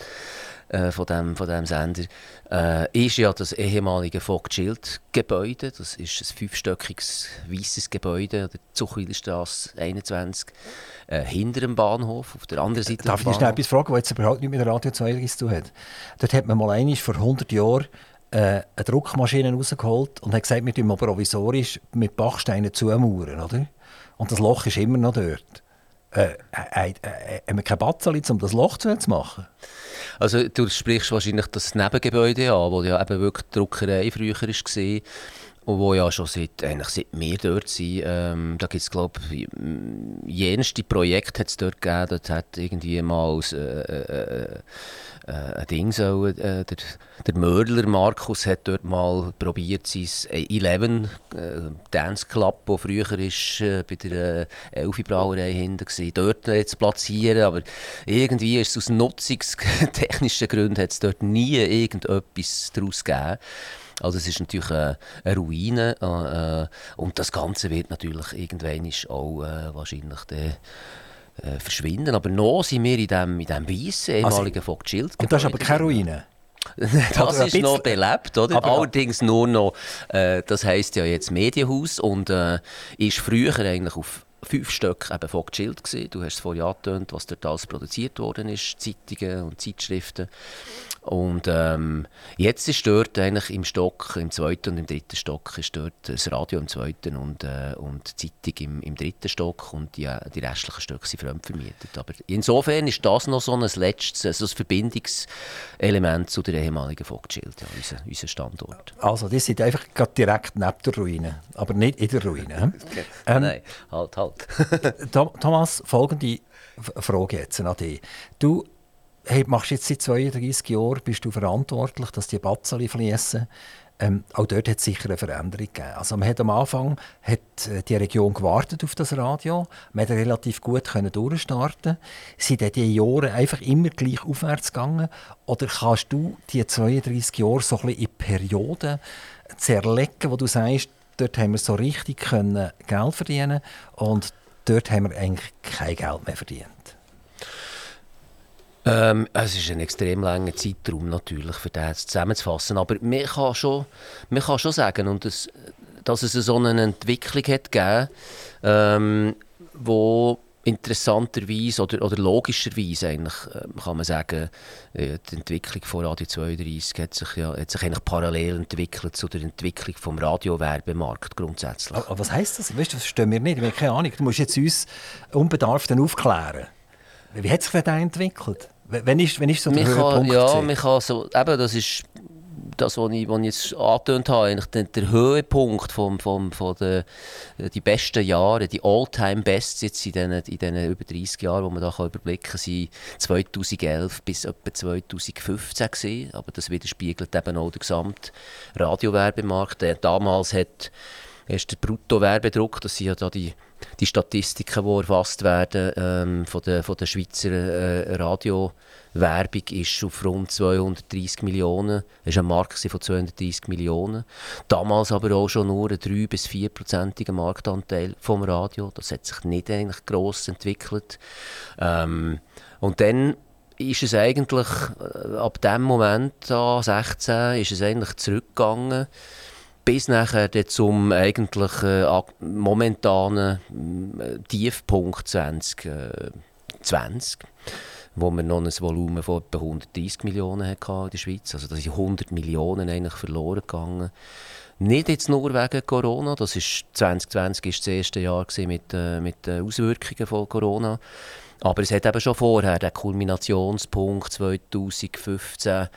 äh, von, dem, von dem Sender. Äh, ist ja das ehemalige Vogt-Schild-Gebäude, das ist ein fünfstöckiges weißes Gebäude an der Zuchwilstrasse 21, äh, hinter dem Bahnhof, auf der anderen Seite Darf ich schnell etwas fragen, was jetzt überhaupt nicht mit der Radio 32 zu tun hat? Dort hat man mal einmal vor 100 Jahren eine Druckmaschine rausgeholt und hat gesagt, wir tun provisorisch mit Bachsteinen zumauern, oder? Und das Loch ist immer noch dort. Äh, äh, äh, äh haben wir keine Batzeli, um das Loch zu machen? Also du sprichst wahrscheinlich das Nebengebäude an, wo ja eben wirklich die Druckerei früher war und wo ja schon seit, eigentlich seit wir dort sind, ähm, da gibt es glaube ich, jenste Projekt hat es dort gegeben, dort hat irgendwie mal äh, äh, äh, Ding so, äh, der, der Mörler Markus hat dort mal probiert, sein 11 äh, Dance Club, der früher ist, äh, bei der äh, Elfi Brauerei hinten war, dort äh, zu platzieren, aber irgendwie ist es aus nutzungstechnischen Gründen hat es dort nie irgendetwas daraus gegeben. Also es ist natürlich eine, eine Ruine äh, äh, und das Ganze wird natürlich irgendwann auch äh, wahrscheinlich der äh, verschwinden. Aber noch sind wir in diesem in dem weißen ehemaligen also, Vogtschild. Und das ist aber keine Ruine? (laughs) das ist noch belebt, oder? Aber Allerdings nur noch, äh, das heisst ja jetzt Medienhaus und äh, ist früher eigentlich auf fünf Stück eben Vogtschild gewesen. Du hast es vorhin angetönt, was dort alles produziert worden ist, Zeitungen und Zeitschriften. Und ähm, jetzt ist dort eigentlich im Stock, im zweiten und im dritten Stock, ist dort das Radio im zweiten und, äh, und die Zeitung im, im dritten Stock und die, die restlichen Stücke sind fremdvermietet. Aber insofern ist das noch so ein letztes, also ein Verbindungselement zu der ehemaligen Vogtschild, ja, unser, unser Standort. Also, die sind einfach direkt neben der Ruine, aber nicht in der Ruine. (laughs) ähm, Nein, halt, halt. (laughs) Thomas, folgende Frage jetzt an dich. Du hey, machst jetzt seit 32 Jahren, bist du verantwortlich, dass die Batzeli fließen. Ähm, auch dort hat es sicher eine Veränderung gegeben. Also man hat am Anfang hat äh, die Region gewartet auf das Radio. Man konnte relativ gut können durchstarten. Sind dann die Jahre einfach immer gleich aufwärts gegangen? Oder kannst du die 32 Jahre so ein bisschen in Perioden zerlegen, wo du sagst, dort haben wir so richtig können Geld verdienen und dort haben wir eigentlich kein Geld mehr verdient? Ähm, es ist ein extrem langer Zeitraum natürlich, für das zusammenzufassen. Aber man kann schon, man kann schon sagen, und das, dass es so eine Entwicklung hat gegeben, ähm, wo interessanterweise oder, oder logischerweise eigentlich, äh, kann man sagen, äh, die Entwicklung von Radio 32 hat sich, ja, hat sich eigentlich parallel entwickelt zu der Entwicklung des Radiowerbemarkt grundsätzlich. Aber was heisst das? Weißt, das verstehen wir nicht. Wir haben keine Ahnung. Du musst jetzt uns unbedarft aufklären. Wie hat sich das entwickelt? Wenn ist, wenn ist so der Höhepunkt? Ja, man kann so, eben, das ist das, was ich, was ich jetzt angetönt habe, eigentlich der, Höhepunkt vom, vom, von der, die besten Jahre, die All-Time-Bests jetzt in diesen, in diesen über 30 Jahren, die man da überblicken kann, sind 2011 bis etwa 2015 gewesen. Aber das widerspiegelt eben auch den gesamten Radiowerbemarkt. Damals hat erst der Bruttowerbedruck, das sind ja da die die Statistiken, die erfasst werden ähm, von, der, von der Schweizer äh, Radiowerbung, ist auf rund 230 Millionen. Es war ein Markt von 230 Millionen. Damals aber auch schon nur ein 3 bis 4-prozentiger Marktanteil vom Radio. Das hat sich nicht eigentlich gross entwickelt. Ähm, und dann ist es eigentlich äh, ab dem Moment da 16 ist es eigentlich zurückgegangen bis nachher zum eigentlich äh, momentanen äh, Tiefpunkt 2020, äh, wo wir noch ein Volumen von etwa 130 Millionen hatten in der Schweiz. Also da sind 100 Millionen eigentlich verloren gegangen. Nicht jetzt nur wegen Corona, das ist 2020 war das erste Jahr mit, äh, mit den Auswirkungen von Corona. Aber es hat eben schon vorher, der Kulminationspunkt 2015,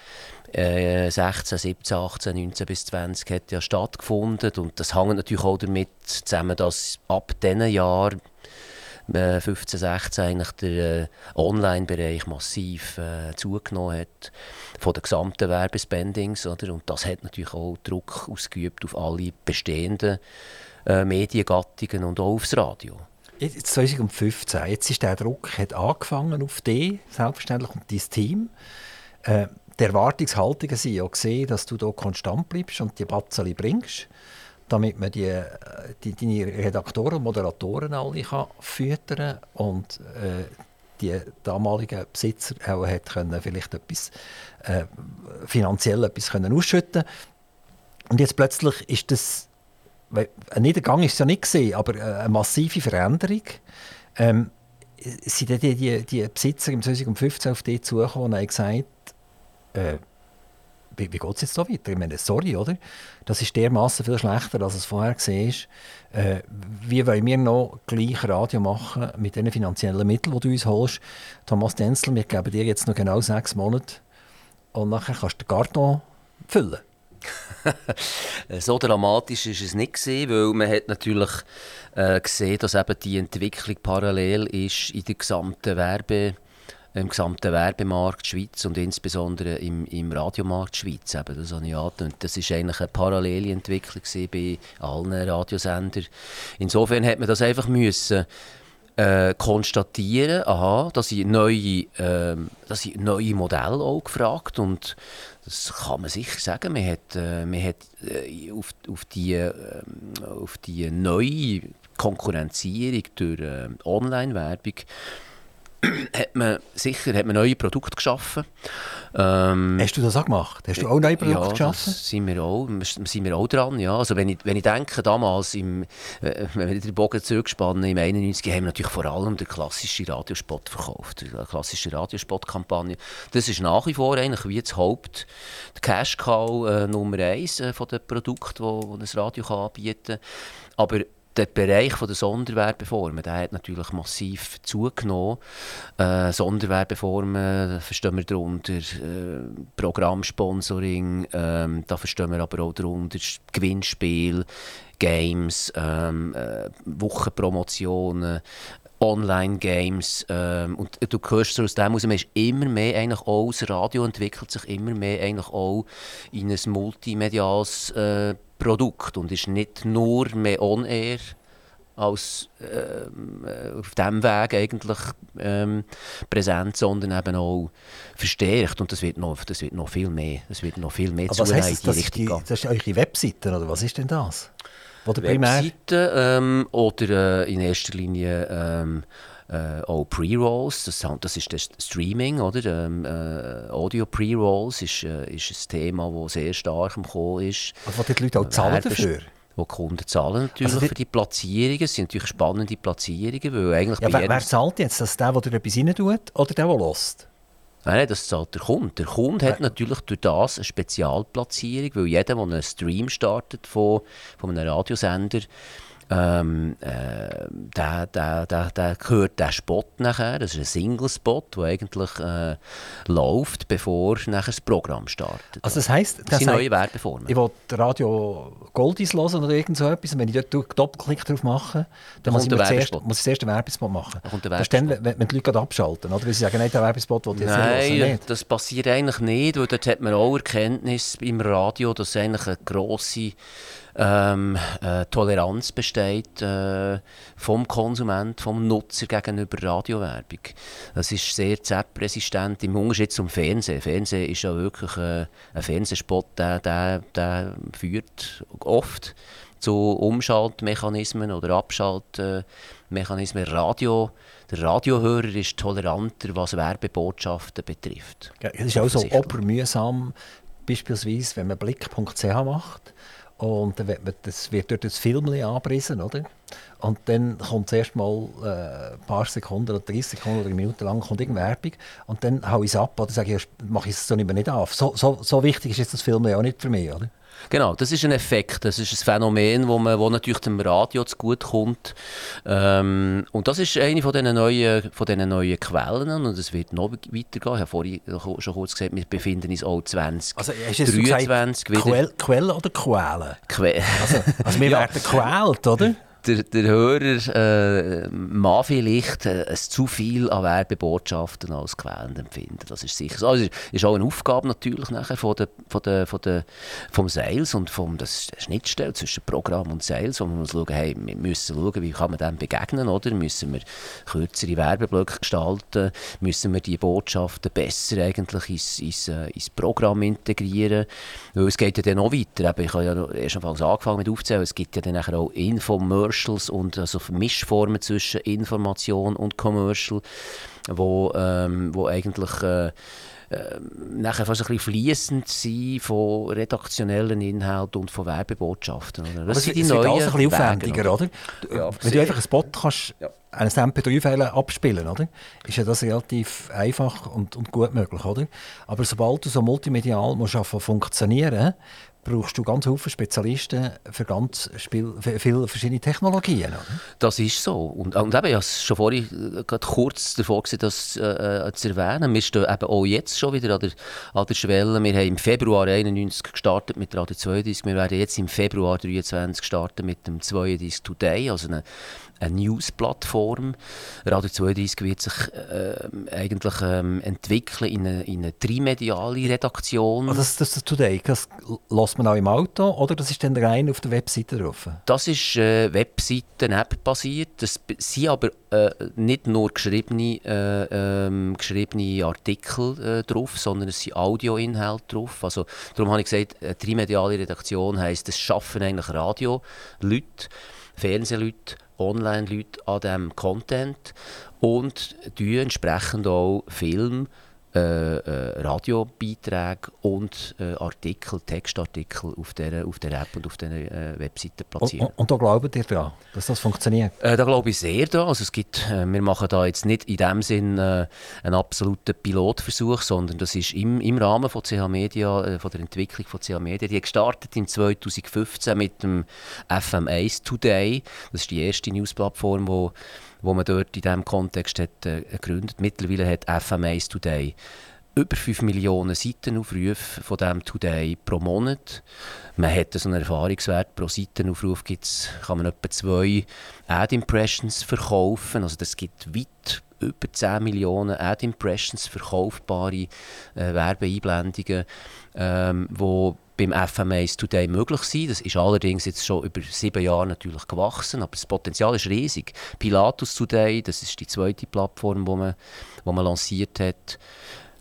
äh, 16, 17, 18, 19 bis 20 hat ja stattgefunden. Und das hängt natürlich auch damit zusammen, dass ab diesen Jahr äh, 15, 16 eigentlich der äh, Online-Bereich massiv äh, zugenommen hat von den gesamten Werbespendings. Oder? Und das hat natürlich auch Druck ausgeübt auf alle bestehenden äh, Mediengattungen und auch aufs Radio. Jetzt 2015, jetzt ist der Druck hat angefangen auf dich, selbstverständlich, und dein Team. Äh, die Erwartungshaltungen sind ja gesehen, dass du hier konstant bleibst und die Batzeli bringst, damit man die, die, deine Redaktoren und Moderatoren alle kann füttern und äh, die damaligen Besitzer auch hat können vielleicht etwas äh, finanziell etwas können ausschütten und jetzt plötzlich ist das ein Niedergang ist es ja nicht gesehen, aber äh, eine massive Veränderung. Ähm, sind die, die, die Besitzer im 2015 auf dich zugekommen und haben gesagt, äh, wie, wie geht es jetzt so weiter? Ich meine, sorry, oder? Das ist dermaßen viel schlechter, als es vorher war. Äh, wie wollen wir noch gleich Radio machen mit den finanziellen Mitteln, die du uns holst? Thomas Denzel, wir geben dir jetzt noch genau sechs Monate und nachher kannst du den Karton füllen. (laughs) so dramatisch ist es nicht gewesen, weil man hat natürlich äh, gesehen, dass eben die Entwicklung parallel ist in der gesamten Werbe im gesamten Werbemarkt Schweiz und insbesondere im, im Radiomarkt Schweiz. Eben, das habe ich angetönt. Das war eigentlich eine parallele Entwicklung bei allen Radiosendern. Insofern hat man das einfach müssen äh, konstatieren, aha, dass ich neue, äh, dass ich neue Modelle auch gefragt und das kann man sicher sagen. Man hat, äh, man hat äh, auf, auf, die, äh, auf die neue Konkurrenzierung durch äh, Online-Werbung (clears throat) hat man sicher hat man neue Produkte geschaffen. Ähm, Hast du das auch gemacht? Hast du auch neue Produkte ja, geschaffen? sind wir auch, sind wir auch dran. Ja. Also wenn, ich, wenn ich denke, damals, im, äh, wenn wir den Bogen zurückspannen, im 91 haben wir natürlich vor allem den klassischen Radiospot verkauft, die klassische Radiospot-Kampagne. Das ist nach wie vor eigentlich wie das Haupt, der Cash-Cow äh, Nummer eins äh, von den Produkten, die ein Radio kann anbieten kann. Aber der Bereich der Sonderwerbeformen der hat natürlich massiv zugenommen. Äh, Sonderwerbeformen, verstehen wir darunter äh, Programmsponsoring, äh, da verstehen wir aber auch darunter Gewinnspiel, Games, ähm, äh, Wochenpromotionen, Online-Games ähm, und du hörst aus dem aus, man ist immer mehr eigentlich auch, das Radio entwickelt sich immer mehr eigentlich auch in ein multimediales äh, Produkt und ist nicht nur mehr on-air als ähm, äh, auf diesem Weg eigentlich ähm, präsent, sondern eben auch verstärkt. Und das wird noch, das wird noch viel mehr, das wird noch viel mehr zu was das, das, die, das ist eure Webseite oder was ist denn das? Oder Webseite ähm, oder äh, in erster Linie ähm, äh, auch Pre-Rolls, das, das ist das Streaming, oder? Ähm, äh, Audio Pre-Rolls ist, äh, ist ein Thema, das sehr stark im Kommen ist. Also die Leute auch zahlen dafür? Wo die Kunden zahlen natürlich also die, für die Platzierungen. Es sind natürlich spannende Platzierungen, weil eigentlich ja, wer, wer, zahlt jetzt? Das der, der etwas rein tut oder der, der lässt? Nein, das zahlt der Kunde. Der Kunde ja. hat natürlich durch das eine Spezialplatzierung, weil jeder, der einen Stream startet von, von einem Radiosender, ähm, äh, der, der, der, der gehört der Spot nachher. Das ist ein Single-Spot, der eigentlich äh, läuft, bevor nachher das Programm startet. Also das heisst, das sind neue Werbeformen. Ich will Radio Goldies hören oder irgend so etwas. Und wenn ich dort Doppelklick drauf mache, dann muss ich, zuerst, muss ich zuerst den Werbespot machen. Da das ist dann, wenn, wenn die Leute abschalten, oder? Weil sie sagen, nein, der Werbespot will jetzt Nein, hören, nicht. das passiert eigentlich nicht, weil dort hat man auch Erkenntnis im Radio, dass eigentlich eine grosse ähm, äh, Toleranz besteht äh, vom Konsument, vom Nutzer gegenüber Radiowerbung. Das ist sehr ZEP-resistent im Unterschied zum Fernsehen. Fernsehen ist ja wirklich äh, ein Fernsehspot, der, der, der führt oft zu Umschaltmechanismen oder Abschaltmechanismen. Radio, der Radiohörer ist toleranter, was Werbebotschaften betrifft. Ja, es ist auch so obermühsam, beispielsweise, wenn man blick.ch macht und dann wird man, das wird dort das Film anbrissen, oder? Und dann kommt zuerst mal äh, ein paar Sekunden oder 30 Sekunden oder Minuten lang kommt irgendeine Werbung und dann haue ich es ab oder sage ich, mache ich es so nicht mehr nicht auf. So, so, so wichtig ist jetzt das Film auch nicht für mich, oder? Genau, das ist ein Effekt, das ist ein Phänomen, wo, man, wo natürlich dem Radio gut kommt. Ähm, und das ist eine von diesen neuen, von diesen neuen Quellen und es wird noch weitergehen. Ich habe vorhin schon kurz gesagt, wir befinden uns auch 20, also, hast 23 gesagt, Quelle, Quelle oder Quellen? Que also, also wir (laughs) ja. werden gequält, oder? Der, der Hörer äh, mag vielleicht äh, zu viel an Werbebotschaften als quälend empfinden. Das ist sicher so. Also, ist auch eine Aufgabe natürlich nachher von der, von der, von der, vom Sales und vom das Schnittstelle zwischen Programm und Sales, wo man muss schauen, hey, wir müssen schauen, wie kann man dem begegnen, oder? Müssen wir kürzere Werbeblöcke gestalten? Müssen wir die Botschaften besser eigentlich ins, ins, äh, ins Programm integrieren? Weil es geht ja dann noch weiter. Ich habe ja erst angefangen mit aufzählen, es gibt ja dann auch Infomercials Commercials und also Mischformen zwischen Information und Commercial, wo, ähm, wo eigentlich äh, äh, nachher fast ein bisschen fließend sein von redaktionellen Inhalten und von Werbebotschaften. Oder? Das sind die neuen alles ein bisschen aufwendiger, oder? Ja, Wenn du einfach einen Spot kannst, ja. eines MP3-File abspielen, oder? Ist ja das relativ einfach und, und gut möglich, oder? Aber sobald du so multimedial musst funktionieren brauchst du ganz viele Spezialisten für ganz viele verschiedene Technologien. Oder? Das ist so. Und, und eben, ich habe schon vorhin äh, kurz davor gesehen, das äh, äh, zu erwähnen. Wir stehen eben auch jetzt schon wieder an der, an der Schwelle. Wir haben im Februar 91 gestartet mit Radio 32. Wir werden jetzt im Februar 23 starten mit dem 32 Today, also eine, eine News-Plattform. Radio 32 wird sich äh, eigentlich ähm, entwickeln in eine, in eine trimediale Redaktion. Das, das, das Today, das lässt man auch im Auto oder das ist dann rein auf der Webseite drauf? Das ist äh, Webseiten-App basiert. Das sind aber äh, nicht nur geschriebene, äh, ähm, geschriebene Artikel äh, drauf, sondern es sind Audioinhalte drauf. Also, darum habe ich gesagt, eine trimediale Redaktion heisst, es schaffen eigentlich Radio-Leute, Fernsehleute, Online-Leute an diesem Content und entsprechend auch Film äh, äh, Radiobeiträge und äh, Artikel, Textartikel auf der, auf der App und auf den äh, Webseiten platzieren. Und, und, da glaubt ihr daran, dass das funktioniert? Äh, da glaube ich sehr daran. Also es gibt, äh, wir machen da jetzt nicht in dem Sinn einen absoluten Pilotversuch, sondern das ist im, im Rahmen von CH Media, von der Entwicklung von CH Media, die gestartet im 2015 mit dem FM1 Today. Das ist die erste Newsplattform, die wo man dort in diesem Kontext hat, äh, gegründet Mittlerweile hat FM1 Today über 5 Millionen Seitenaufrufe von diesem Today pro Monat. Man hat so einen Erfahrungswert, pro Seitenaufruf gibt's, kann man etwa zwei Ad-Impressions verkaufen. Also das gibt weit über 10 Millionen Ad-Impressions verkaufbare äh, Werbeeinblendungen, ähm, wo beim FM1 Today möglich sein. Das ist allerdings jetzt schon über sieben Jahre natürlich gewachsen, aber das Potenzial ist riesig. Pilatus Today, das ist die zweite Plattform, die man, wo man lanciert hat.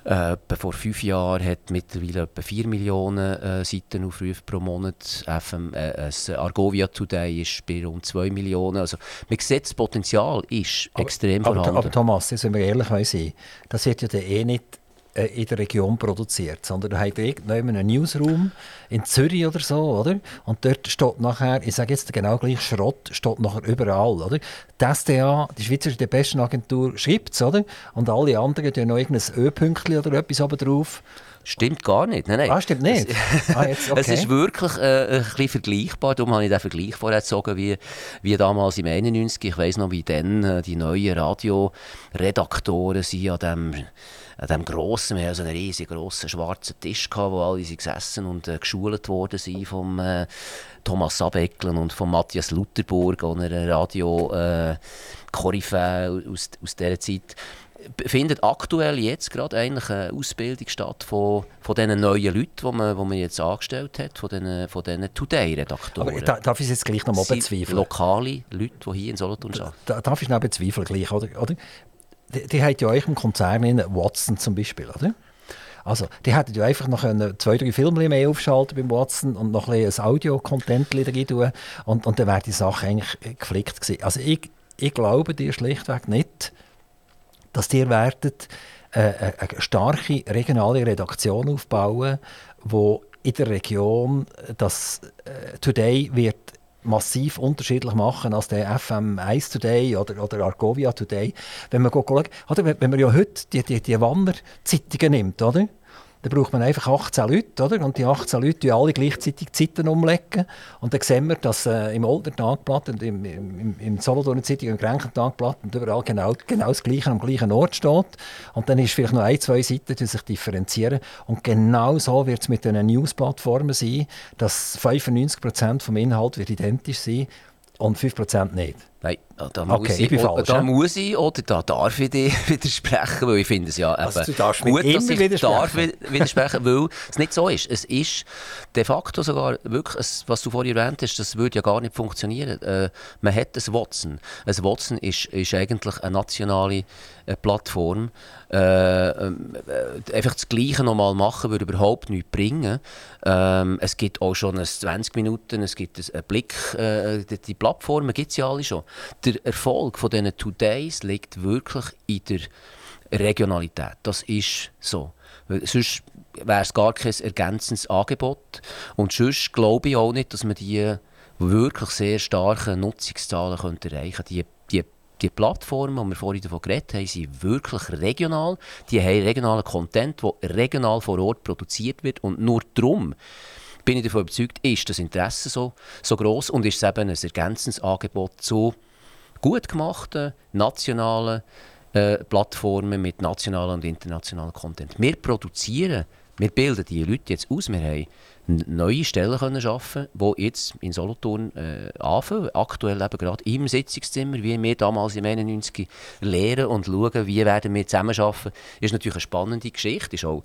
Äh, vor fünf Jahren hat mittlerweile etwa 4 Millionen äh, Seitenaufrufe pro Monat. FM, äh, Argovia Today ist bei rund 2 Millionen. Also man sieht, das Potenzial ist aber, extrem aber, vorhanden. Aber Thomas, jetzt, wenn wir ehrlich sein das wird ja eh nicht in der Region produziert, sondern da hat irgendjemand einen Newsroom in Zürich oder so, oder? Und dort steht nachher, ich sage jetzt genau gleich, Schrott steht nachher überall, oder? Die SDA, die Schweizerische Depeschenagentur, schreibt es, oder? Und alle anderen tun noch irgendein Ö-Pünktchen oder etwas oben drauf. Stimmt gar nicht. Nein, nein. Ah, stimmt nicht. Es, ah, jetzt, okay. (laughs) es ist wirklich äh, ein bisschen vergleichbar. Darum habe ich den Vergleich vorher gezogen, wie, wie damals im 91. Ich weiß noch, wie dann äh, die neuen Radioredaktoren sind an dem an diesem grossen, wir hatten so einen riesigen grossen schwarzen Tisch, gehabt, wo alle gesessen und äh, geschult worden sind vom äh, Thomas Abecklen und von Matthias Lutherburg, einer Radio äh, aus, aus dieser Zeit findet aktuell jetzt gerade eigentlich eine Ausbildung statt von, von diesen neuen Leuten, die man, die man jetzt angestellt hat, von diesen, von diesen Today-Redaktoren. Da, darf ich es jetzt gleich noch mal bezweifeln? lokale Leute, die hier in Solothurn arbeiten. Da, darf ich noch bezweifeln gleich, oder? oder? Die, die hat ja euch im Konzern in Watson zum Beispiel, oder? Also, die hätten ja einfach noch zwei, drei Filme mehr aufschalten beim Watson und noch ein, ein Audio-Content drin tun und, und dann wäre die Sache eigentlich geflickt gewesen. Also ich, ich glaube dir schlichtweg nicht, dass ihr werdet äh, eine starke regionale Redaktion aufbauen, wo in der Region das äh, Today wird massiv unterschiedlich machen als der FM1 Today oder, oder Argovia Today. Wenn man schaut, oder wenn man ja heute die, die, die Wanner-Zeitungen nimmt, oder? Dann braucht man einfach 18 Leute, oder? Und die 18 Leute tun alle gleichzeitig die Zeiten umlegen. Und dann sehen wir, dass äh, im Oldner Tagblatt und im, im, im Solothurner Zeitung, im Grenchen Tagblatt und überall genau, genau das Gleiche am gleichen Ort steht. Und dann ist vielleicht noch ein, zwei Seiten, die sich differenzieren. Und genau so wird es mit den News-Plattformen sein, dass 95% vom Inhalt wird identisch sein und 5% nicht. Nein, da muss, okay, ich, ich falsch, da ja? muss ich oder da darf ich dir (laughs) widersprechen, weil ich finde es ja also, eben gut, dass ich darf widersprechen, weil es nicht so ist. Es ist de facto sogar wirklich, was du vorhin erwähnt hast, das würde ja gar nicht funktionieren. Äh, man hat ein Watson. Ein Watson ist, ist eigentlich eine nationale äh, Plattform. Äh, äh, einfach das Gleiche nochmal machen würde überhaupt nichts bringen. Ähm, es gibt auch schon ein 20 Minuten, es gibt einen Blick, äh, die, die Plattformen gibt es ja alle schon der Erfolg von diesen Two-Days liegt wirklich in der Regionalität. Das ist so. Sonst wäre es gar kein ergänzendes Angebot. Und sonst glaube ich auch nicht, dass man die wirklich sehr starken Nutzungszahlen könnte erreichen könnte. Die, die, die Plattformen, die wir vorhin davon geredet haben, sind wirklich regional. Die haben regionalen Content, der regional vor Ort produziert wird. Und nur darum bin ich davon überzeugt, ist das Interesse so, so groß und ist es eben ein ergänzendes Angebot zu gut gemachten nationalen äh, Plattformen mit nationalem und internationalem Content. Wir produzieren, wir bilden die Leute jetzt aus. Wir haben neue Stellen können schaffen, die jetzt in Solothurn äh, anfangen. Aktuell eben gerade im Sitzungszimmer, wie wir damals im 91 lehren und schauen, wie werden wir zusammenarbeiten. Ist natürlich eine spannende Geschichte, ist auch,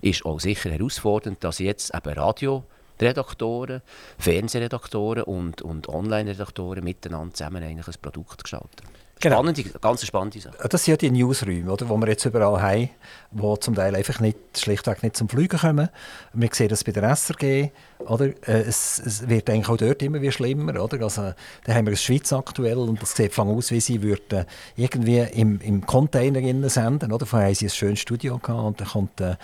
ist auch sicher herausfordernd, dass jetzt eben Radio Redaktoren, Fernsehredaktoren und, und Online-Redaktoren miteinander zusammen eigentlich ein Produkt gestalten. Genau. Spannende, ganz spannende Sache. Das sind ja die Newsräume, oder, die wir jetzt überall haben, die zum Teil einfach nicht, schlichtweg nicht zum Fliegen kommen. Wir sehen das bei der SRG, oder? Äh, es, es, wird eigentlich auch dort immer wieder schlimmer. Oder? Also, da haben wir eine Schweiz aktuell und das sieht fang aus, wie sie würden irgendwie im, im Container senden. Oder? Vorher haben sie ein schönes Studio gehabt und dann kommt äh,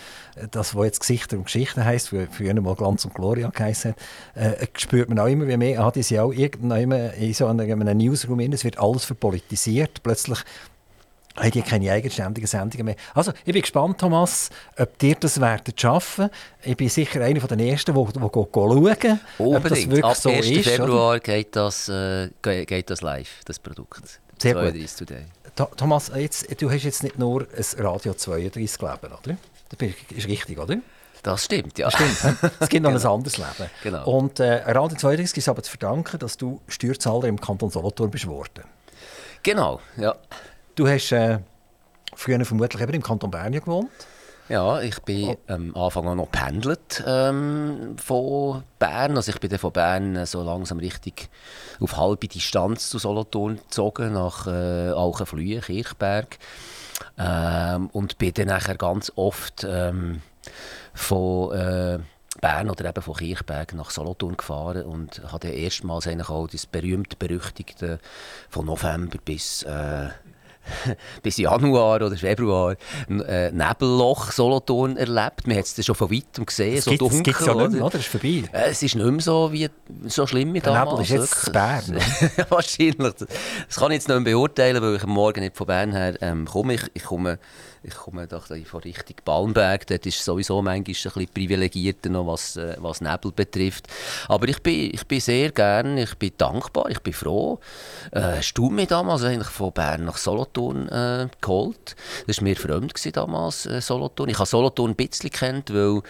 das, was jetzt Gesichter und Geschichten heisst, wo früher mal Glanz und Gloria geheißen hat, äh, spürt man auch immer wie mehr, ah, die sind auch irgendwann in so einem, einem Newsroom, es wird alles verpolitisiert. Plötzlich haben die keine eigenständigen Sendungen mehr. Also, ich bin gespannt, Thomas, ob dir das werdet schaffen. Ich bin sicher einer von den Ersten, die, die, schauen, ob das wirklich Ab so 1. ist. Februar geht das, äh, geht das live, das Produkt. Sehr gut. Today. Thomas, jetzt, du hast jetzt nicht nur ein Radio 32 Leben, oder? Das ist richtig, oder? Das stimmt, ja. Das stimmt. Es gibt noch (laughs) genau. ein anderes Leben. Genau. Und äh, Radio 32 ist aber zu verdanken, dass du Steuerzahler im Kanton Solothurn bist worden. Genau, ja. Du hast äh, früher vermutlich eben im Kanton Bern gewohnt. Ja, ich bin oh. am Anfang auch noch pendelt ähm, von Bern. Also ich bin dann von Bern äh, so langsam richtig auf halbe Distanz zu Solothurn gezogen, nach äh, Alchenflühe, Kirchberg. Ähm, und bin dann nachher ganz oft ähm, von äh, Bern oder eben von Kirchberg nach Solothurn gefahren und hatte erstmals eigentlich auch das berühmte berüchtigte von November bis äh, (laughs) bis Januar oder Februar äh, Nebelloch Solothurn erlebt. Man hat es schon von weitem gesehen, das so gibt, dunkel. Das gibt es ja nicht mehr, oder? oder? ist vorbei. Äh, Es ist nicht mehr so, wie, so schlimm wie Der damals. Nebel ist jetzt. Bern. (laughs) Wahrscheinlich. Das kann ich jetzt nicht mehr beurteilen, weil ich am Morgen nicht von Bern her ähm, komme. Ich, ich komme, ich komme doch von Richtung Balmberg. Dort ist sowieso manchmal ein bisschen privilegierter, noch was, äh, was Nebel betrifft. Aber ich bin, ich bin sehr gern, ich bin dankbar, ich bin froh. Äh, hast du mich damals eigentlich von Bern nach Solothurn äh, geholt? Das war mir fremd gewesen damals, äh, Solothurn. Ich habe Solothurn ein bisschen kennt, weil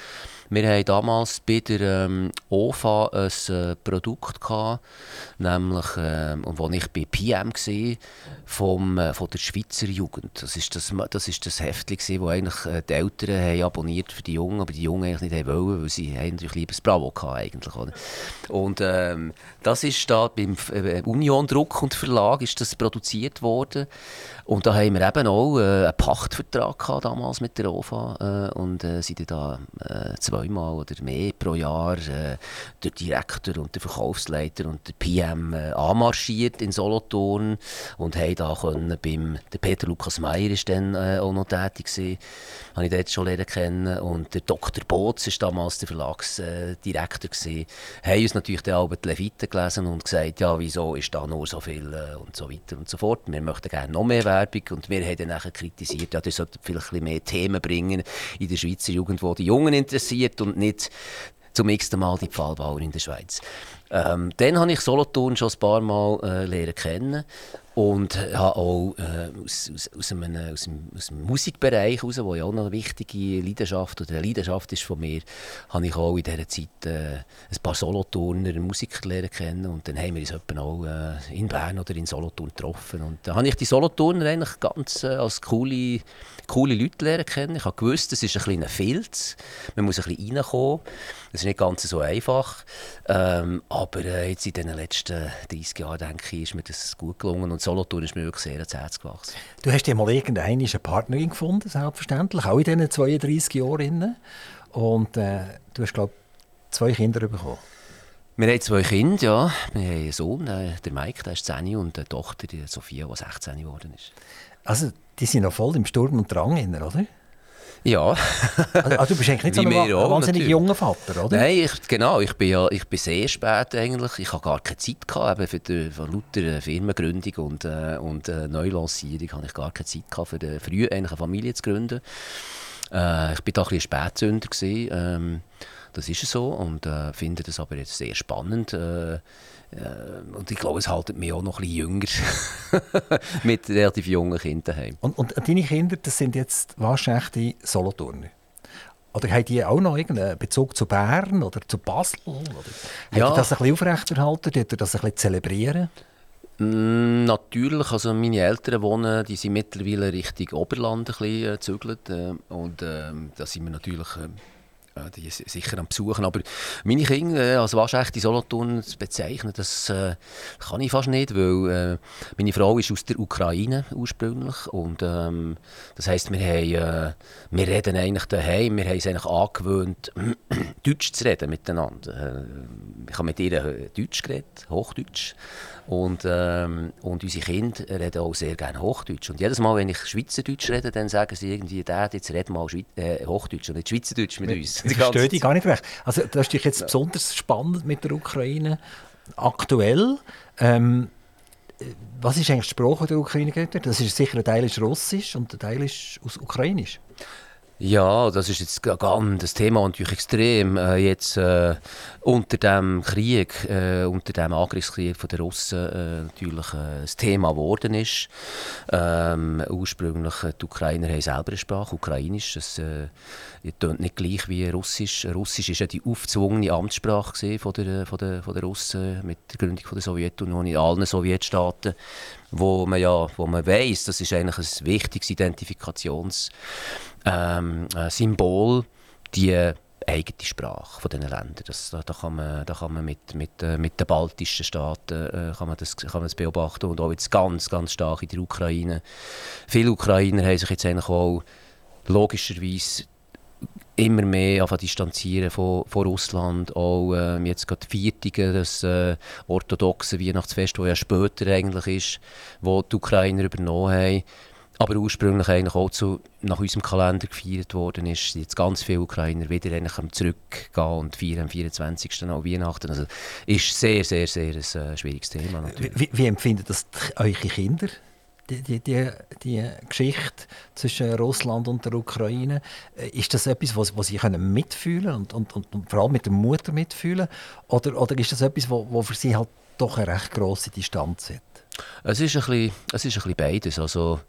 wir haben damals bei der ähm, OFA ein äh, Produkt gehabt, nämlich, und wo ich bei PM war, vom, äh, von der Schweizer Jugend. Das ist das, das, ist das Heftchen, gewesen, wo eigentlich äh, die Eltern haben abonniert für die Jungen, aber die Jungen eigentlich nicht wollen, weil sie haben natürlich lieber das Bravo hatten, eigentlich, oder? Und ähm, das ist da beim äh, Union Druck und Verlag ist das produziert worden. Und da haben wir eben auch äh, einen Pachtvertrag gehabt damals mit der OFA äh, und äh, sind da äh, zweimal oder mehr pro Jahr äh, der Direktor und der Verkaufsleiter und der PM äh, anmarschiert in Solothurn und haben da können beim der Peter Lukas Meyer ist dann äh, auch noch tätig gewesen, habe ich dort schon lernen kennen und der Dr. Boots ist damals der Verlagsdirektor gewesen, haben uns natürlich dann auch die Leviten gelesen und gesagt, ja wieso ist da nur so viel und so weiter und so fort. Wir möchten gerne noch mehr Werbung und wir haben dann kritisiert, ja, das sollte vielleicht ein mehr Themen bringen in der Schweizer Jugend, die die Jungen interessiert und nicht zum nächsten Mal die Pfahlbauer in der Schweiz. Ähm, dann habe ich Solothurn schon ein paar Mal äh, lernen kennen und habe auch äh, aus, aus, aus, einem, aus, dem, aus dem Musikbereich heraus, wo ja auch noch eine wichtige Leidenschaft oder eine Leidenschaft ist von mir, habe ich auch in dieser Zeit äh, ein paar Solothurner Musiker lernen kennen und dann haben wir uns auch äh, in Bern oder in Solothurn getroffen. Und da habe ich die Solothurner eigentlich ganz äh, als coole, coole Leute lernen kennen. Ich habe gewusst, das ist ein kleiner Filz, man muss ein bisschen reinkommen, das ist nicht ganz so einfach, ähm, aber äh, jetzt in den letzten 30 Jahren, denke ich, ist mir das gut gelungen und Solothurn ist mir wirklich sehr ans Herz gewachsen. Du hast ja mal irgendeine Partnerin gefunden, selbstverständlich, auch in diesen 32 Jahren. Und äh, du hast, glaube ich, zwei Kinder bekommen. Wir haben zwei Kinder, ja. Wir haben einen Sohn, äh, der Mike, der ist 10 und eine Tochter, die Sophia, die 16 geworden ist. Also, die sind noch voll im Sturm und Drang, inne, oder? Ja. Also, also du bist eigentlich nicht so (laughs) ein auch, wahnsinnig natürlich. junger Vater, oder? Nein, ich, genau. Ich bin, ja, ich bin sehr spät eigentlich. Ich habe gar keine Zeit gehabt, eben für die für lauter äh, Firmengründung und, äh, und äh, Neulancierung habe ich gar keine Zeit gehabt, für die, früh eine Familie zu gründen. Äh, ich bin da ein bisschen Spätzünder gewesen. Ähm, das ist so und äh, finde das aber jetzt sehr spannend. Äh, und ich glaube, es haltet mich auch noch ein bisschen jünger (laughs) mit relativ jungen Kindern heim. Und, und deine Kinder, das sind jetzt waschechte Solothurner? Oder haben die auch noch irgendeinen Bezug zu Bern oder zu Basel? Oder Ja. Ihr das ein bisschen aufrechterhalten? Habt ihr das ein bisschen zelebrieren? Mm, Natürlich, also meine Eltern wohnen, die sind mittlerweile Richtung Oberland ein bisschen äh, gezügelt äh, und ähm, da sind wir natürlich äh, äh, die sind sicher am Besuchen, aber meine Kinder äh, als waschechte Solothurn zu bezeichnen, das äh, kann ich fast nicht, weil äh, meine Frau ist aus der Ukraine ursprünglich und ähm, das heisst, wir, haben, äh, wir reden eigentlich daheim, wir haben es eigentlich angewöhnt, (clears throat) Deutsch zu reden miteinander. Äh, ich habe mit ihr äh, Deutsch geredet, Hochdeutsch. Und, ähm, und unsere Kinder reden auch sehr gerne Hochdeutsch. Und jedes Mal, wenn ich Schweizerdeutsch rede, dann sagen sie irgendwie, Dad, jetzt red mal Schweiz äh, Hochdeutsch und nicht Schweizerdeutsch mit uns. (laughs) Ich verstehe dich gar nicht recht. Also, das ist dich jetzt besonders spannend mit der Ukraine. Aktuell, ähm, äh, was ist eigentlich die Sprache der Ukraine? Das ist sicher ein Teil ist Russisch und ein Teil ist aus Ukrainisch. Ja, das ist jetzt ga- ganz das Thema natürlich extrem äh, jetzt äh, unter dem Krieg, äh, unter dem Angriffskrieg von der Russen äh, natürlich äh, das Thema geworden ist. Ähm, ursprünglich äh, die Ukrainer haben selber eine Sprache, Ukrainisch. Das äh, tönt nicht gleich wie Russisch. Russisch ist ja die aufgezwungene Amtssprache von der, von der, von der Russen mit der Gründung von der Sowjetunion in allen Sowjetstaaten, wo man ja, wo man weiß, das ist eigentlich ein wichtiges Identifikations ähm, äh, die eigene Sprache von diesen Ländern. Das, da, da, kann man, da kann man mit, mit, äh, mit den baltischen Staaten äh, kann man das, kann man das beobachten und auch jetzt ganz, ganz stark in der Ukraine. Viele Ukrainer haben sich jetzt eigentlich auch logischerweise immer mehr distanzieren von, von Russland. Auch äh, jetzt gerade Viertige, das äh, orthodoxe Weihnachtsfest, das ja später eigentlich ist, wo die Ukrainer übernommen haben. Aber ursprünglich eigentlich auch zu, nach unserem Kalender gefeiert worden ist, jetzt ganz viele Ukrainer wieder eigentlich zurückgehen und feiern am 24. auch Weihnachten. Also ist sehr, sehr, sehr ein äh, schwieriges Thema natürlich. Wie, wie empfinden das eure Kinder? Die, die, die, die Geschichte zwischen Russland und der Ukraine, äh, ist das etwas, was, was Sie können mitfühlen und, und, und, und, vor allem mit der Mutter mitfühlen? Oder, oder ist das etwas, wo, für Sie halt doch eine recht grosse Distanz hat? Es ist ein bisschen, es ist ein bisschen beides. Also,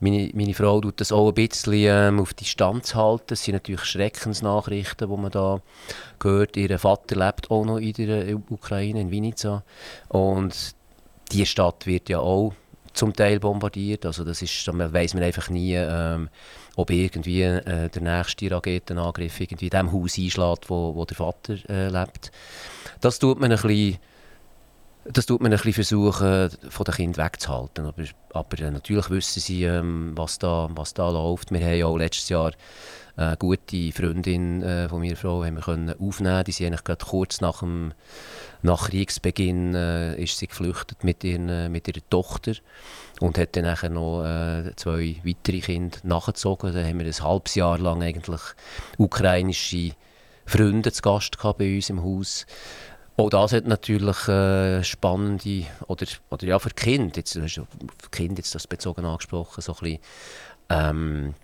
meine, meine Frau tut das auch ein bisschen ähm, auf Distanz halten. Es sind natürlich Schreckensnachrichten, die man da hört. Ihr Vater lebt auch noch in der Ukraine, in Vinica. Und die Stadt wird ja auch zum Teil bombardiert. Also das ist, da weiß man einfach nie, ähm, ob irgendwie äh, der nächste Raketenangriff irgendwie in dem Haus einschlägt, wo, wo der Vater äh, lebt. Das tut man ein bisschen, das tut man ein versuchen, von den Kindern wegzuhalten. Aber, aber äh, natürlich wissen sie, ähm, was, da, was da läuft. Wir haben ja auch letztes Jahr eine gute Freundin äh, von meiner Frau haben wir aufnehmen. Die sind eigentlich gerade kurz nach dem nach Kriegsbeginn äh, ist sie geflüchtet mit, ihren, äh, mit ihrer Tochter und hat dann noch äh, zwei weitere Kinder nachgezogen. Da haben wir ein halbes Jahr lang eigentlich ukrainische Freunde zu Gast bei uns im Haus. Auch das hat natürlich äh, spannende, oder, oder ja für Kinder, jetzt, du hast für Kinder jetzt das bezogen angesprochen, so ein bisschen, ähm,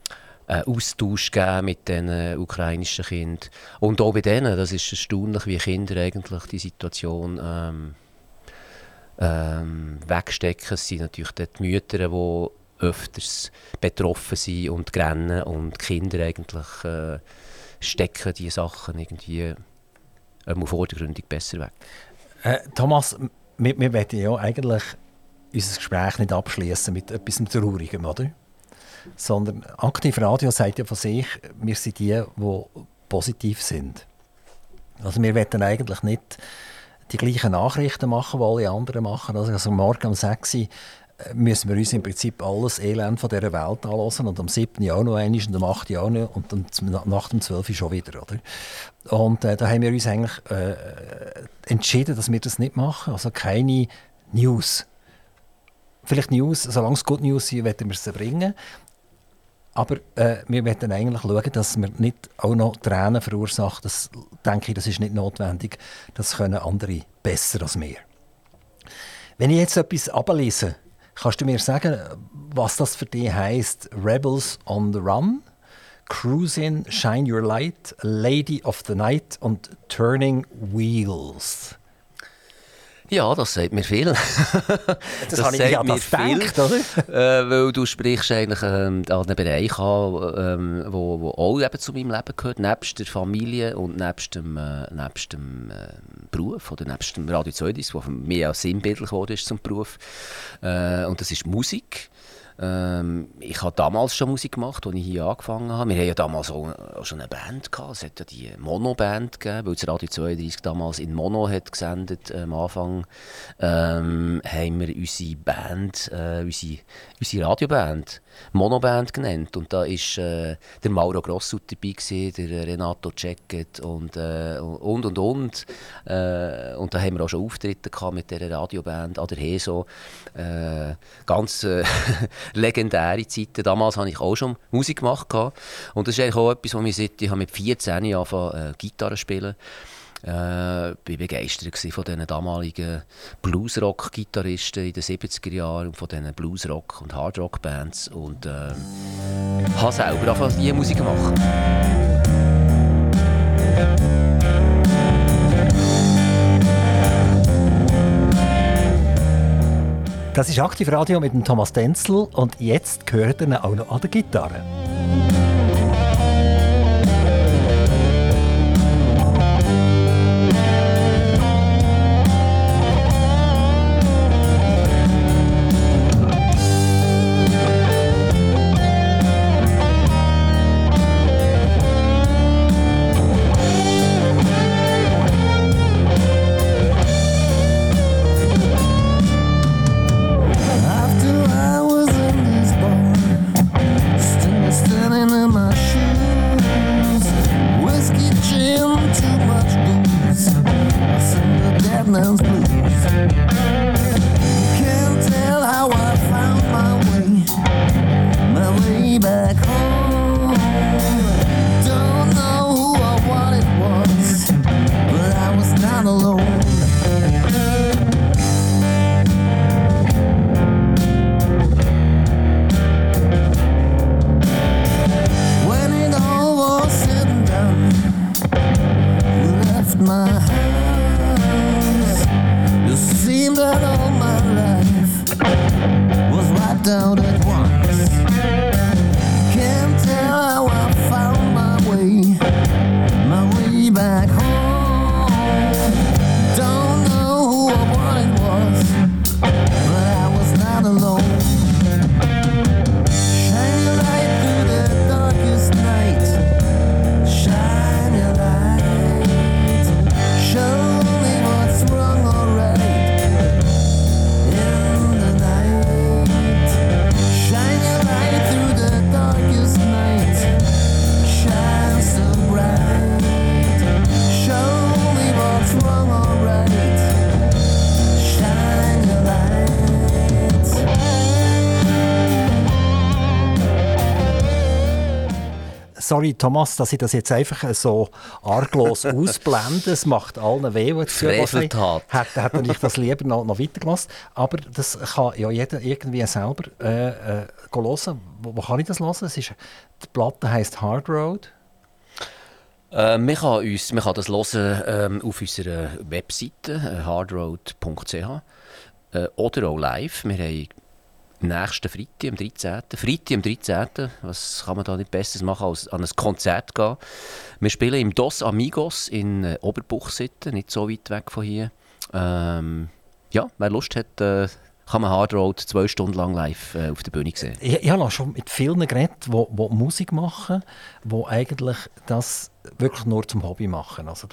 äh, Austausch geben mit den äh, ukrainischen Kindern. Und auch bei denen, das ist erstaunlich, wie Kinder eigentlich die Situation ähm, ähm, wegstecken. Es sind natürlich die Mütter, die öfters betroffen sind und rennen und die Kinder eigentlich äh, stecken die Sachen irgendwie ähm, vordergründig besser weg. Äh, Thomas, wir, wir wollen ja eigentlich unser Gespräch nicht abschließen mit etwas Traurigem, oder? sondern aktiv Radio sagt ja von sich, wir sind die, die positiv sind. Also wir wollen eigentlich nicht die gleichen Nachrichten machen, die alle anderen machen. Also morgen um 6 Uhr müssen wir uns im Prinzip alles Elend von dieser Welt anlassen und am 7. Jahr noch einmal und am 8. Jahr noch und dann nach dem 12. schon wieder. Oder? Und äh, da haben wir uns eigentlich äh, entschieden, dass wir das nicht machen. Also keine News. Vielleicht News, solange es Good News sind, werden wir es bringen. Aber äh, wir wollen eigentlich schauen, dass wir nicht auch noch Tränen verursachen. Das denke ich, das ist nicht notwendig. Das können andere besser als wir. Wenn ich jetzt etwas ablese, kannst du mir sagen, was das für dich heißt? Rebels on the Run, Cruising, Shine Your Light, Lady of the Night und Turning Wheels. Ja, das sagt mir viel. (laughs) das, das habe ich ja das gedacht, oder? (laughs) äh, weil du sprichst eigentlich ähm, an einen Bereich an, ähm, wo, wo auch eben zu meinem Leben gehört, nebst der Familie und nebst dem, äh, nebst dem äh, Beruf oder nebst dem Radio 2, was für mich auch sinnbildlich wurde zum Beruf. Äh, und das ist Musik. Ähm, ich habe damals schon Musik gemacht, als ich hier angefangen habe. Wir hatten ja damals auch schon eine Band gehabt. Es hat ja die Mono-Band gegeben, weil das Radio 32 damals in Mono hat gesendet äh, am Anfang. Ähm, haben wir unsere Band, äh, unsere, unsere Radioband, Monoband genannt. Und da war äh, der Mauro Grossut dabei, gewesen, der Renato Cecket und, äh, und, und, und. Äh, und da haben wir auch schon Auftritte gehabt mit dieser Radioband, an der Heso. Äh, ganz äh, (laughs) legendäre Zeiten. Damals habe ich auch schon Musik gemacht. Und das ist eigentlich auch etwas, was mich seit ich mit 14 Jahren angefangen äh, Gitarre spielen ich äh, war begeistert von diesen damaligen Bluesrock-Gitarristen in den 70er Jahren und von diesen Bluesrock- und Hardrock-Bands und äh, habe selber angefangen, diese Musik zu machen. Das ist Aktiv Radio mit dem Thomas Denzel und jetzt gehört er auch noch an der Gitarre. Sorry, Thomas, dass ich das jetzt einfach so arglos (laughs) ausblende. Es macht allen weh, zuhören. Freveltat. Hätte, hätte ich das lieber noch, noch weitergelassen. Aber das kann ja jeder irgendwie selber äh, äh, hören. Wo, wo kann ich das hören? Es ist, die Platte heisst Hard Road. Äh, man, kann uns, man kann das hören ähm, auf unserer Webseite äh, hardroad.ch äh, oder auch live. Wir haben nächsten Freitag, am 13. Freitag, am 13. Was kann man da nicht Besseres machen, als an ein Konzert gehen? Wir spielen im Dos Amigos in äh, Oberbuchsitten, nicht so weit weg von hier. Ähm, ja, wer Lust hat, äh, kann man Hard Road zwei Stunden lang live äh, auf der Bühne sehen. Ich, ich habe schon mit vielen geredet, die, die Musik machen, die eigentlich das wirklich nur zum Hobby machen. Also,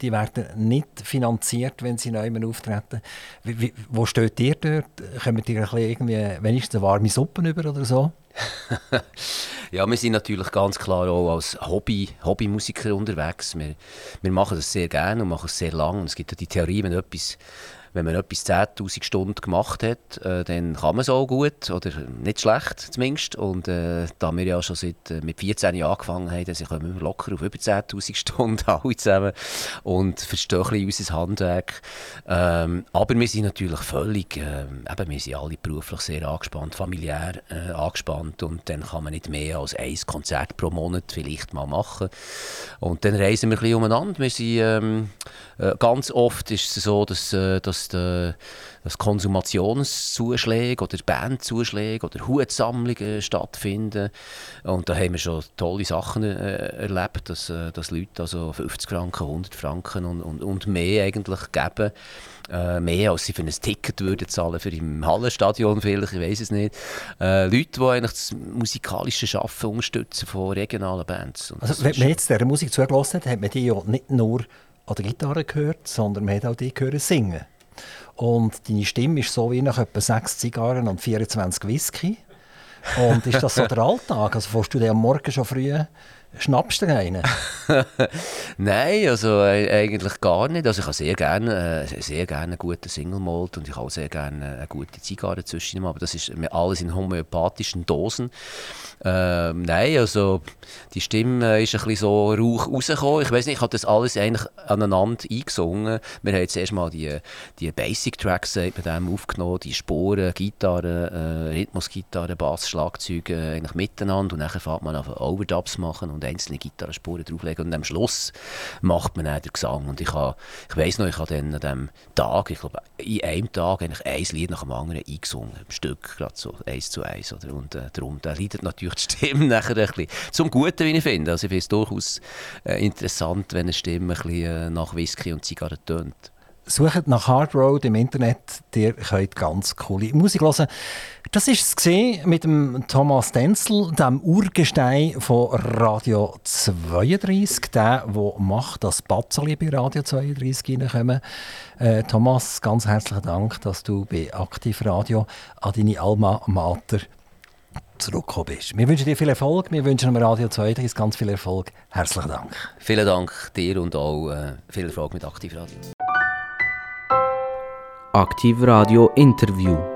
die werden nicht finanziert, wenn sie neu auftreten. Wie, wie, wo steht ihr dort? Kommt ihr irgendwie, wenigstens eine warme Suppe über oder so? (laughs) Ja, wir sind natürlich ganz klar auch als Hobby, Hobbymusiker unterwegs. Wir, wir machen das sehr gerne und machen es sehr lang. Und es gibt ja die Theorie, wenn, etwas, wenn man etwas 10'000 Stunden gemacht hat, äh, dann kann man es auch gut oder nicht schlecht zumindest. Und äh, da wir ja schon seit äh, mit 14 Jahren angefangen haben, dann kommen wir locker auf über 10'000 (laughs) Stunden alle zusammen und verstehen ein bisschen unser Handwerk. Ähm, aber wir sind natürlich völlig, äh, eben, wir sind alle beruflich sehr angespannt, familiär äh, angespannt und dann kann man nicht mehr als ein Konzert pro Monat vielleicht mal machen. Und dann reisen wir ein bisschen umeinander. Wir sind, ähm, äh, ganz oft ist es so, dass, äh, dass, die, dass Konsumationszuschläge oder Bandzuschläge oder Hutsammlungen stattfinden. Und da haben wir schon tolle Sachen äh, erlebt, dass, dass Leute also 50 Franken, 100 Franken und, und, und mehr eigentlich geben. Äh, mehr als sie für ein Ticket würden zahlen für im Hallenstadion vielleicht, ich weiß es nicht. Äh, Leute, die eigentlich das musikalische Schaffen unterstützen von regionalen Bands. Also, wenn man jetzt dieser Musik zugelassen hat, hat man die ja nicht nur an der Gitarre gehört, sondern man hat auch die gehört singen. Und deine Stimme ist so wie nach etwa 6 Zigarren und 24 Whisky. Und ist das so der Alltag? Also fährst du dir am Morgen schon früh schnappst du rein? (laughs) Nein, also äh, eigentlich gar nicht. Also ich habe sehr gerne, äh, sehr gerne einen guten Single Malt und ich habe sehr gerne eine gute Zigarre zwischen aber das ist alles in homöopathischen Dosen. Ähm, nein, also die Stimme ist ein bisschen so rauch rausgekommen. Ich weiß nicht, ich habe das alles eigentlich aneinander eingesungen. Wir haben jetzt erstmal die, die Basic Tracks mit dem aufgenommen, die Spuren, Gitarre, äh, Rhythmusgitarre, Bass, Schlagzeuge äh, eigentlich miteinander und dann fängt man an Overdubs machen und einzelne Gitarrenspuren drauflegen und am Schluss macht man dann den Gesang und ich, habe, ich weiss noch, ich habe dann an dem Tag, ich glaube in einem Tag eigentlich ein Lied nach dem anderen eingesungen, im Stück, gerade so eins zu eins oder? und äh, darum, da leidet natürlich die Stimme (laughs) nachher ein bisschen zum Guten, wie ich finde, also ich finde es durchaus äh, interessant, wenn eine Stimme ein bisschen äh, nach Whisky und Zigarre tönt. Sucht nach Hard Road im Internet, ihr könnt ganz coole Musik hören. Das war es mit dem Thomas Denzel, dem Urgestein von Radio 32, der, der macht, dass Batzeli bei Radio 32 reinkommen. Äh, Thomas, ganz herzlichen Dank, dass du bei Aktiv Radio an deine Alma Mater zurückgekommen bist. Wir wünschen dir viel Erfolg, wir wünschen dem Radio 32 ganz viel Erfolg. Herzlichen Dank. Vielen Dank dir und auch äh, viel Erfolg mit Aktivradio. Aktiv Radio Interview.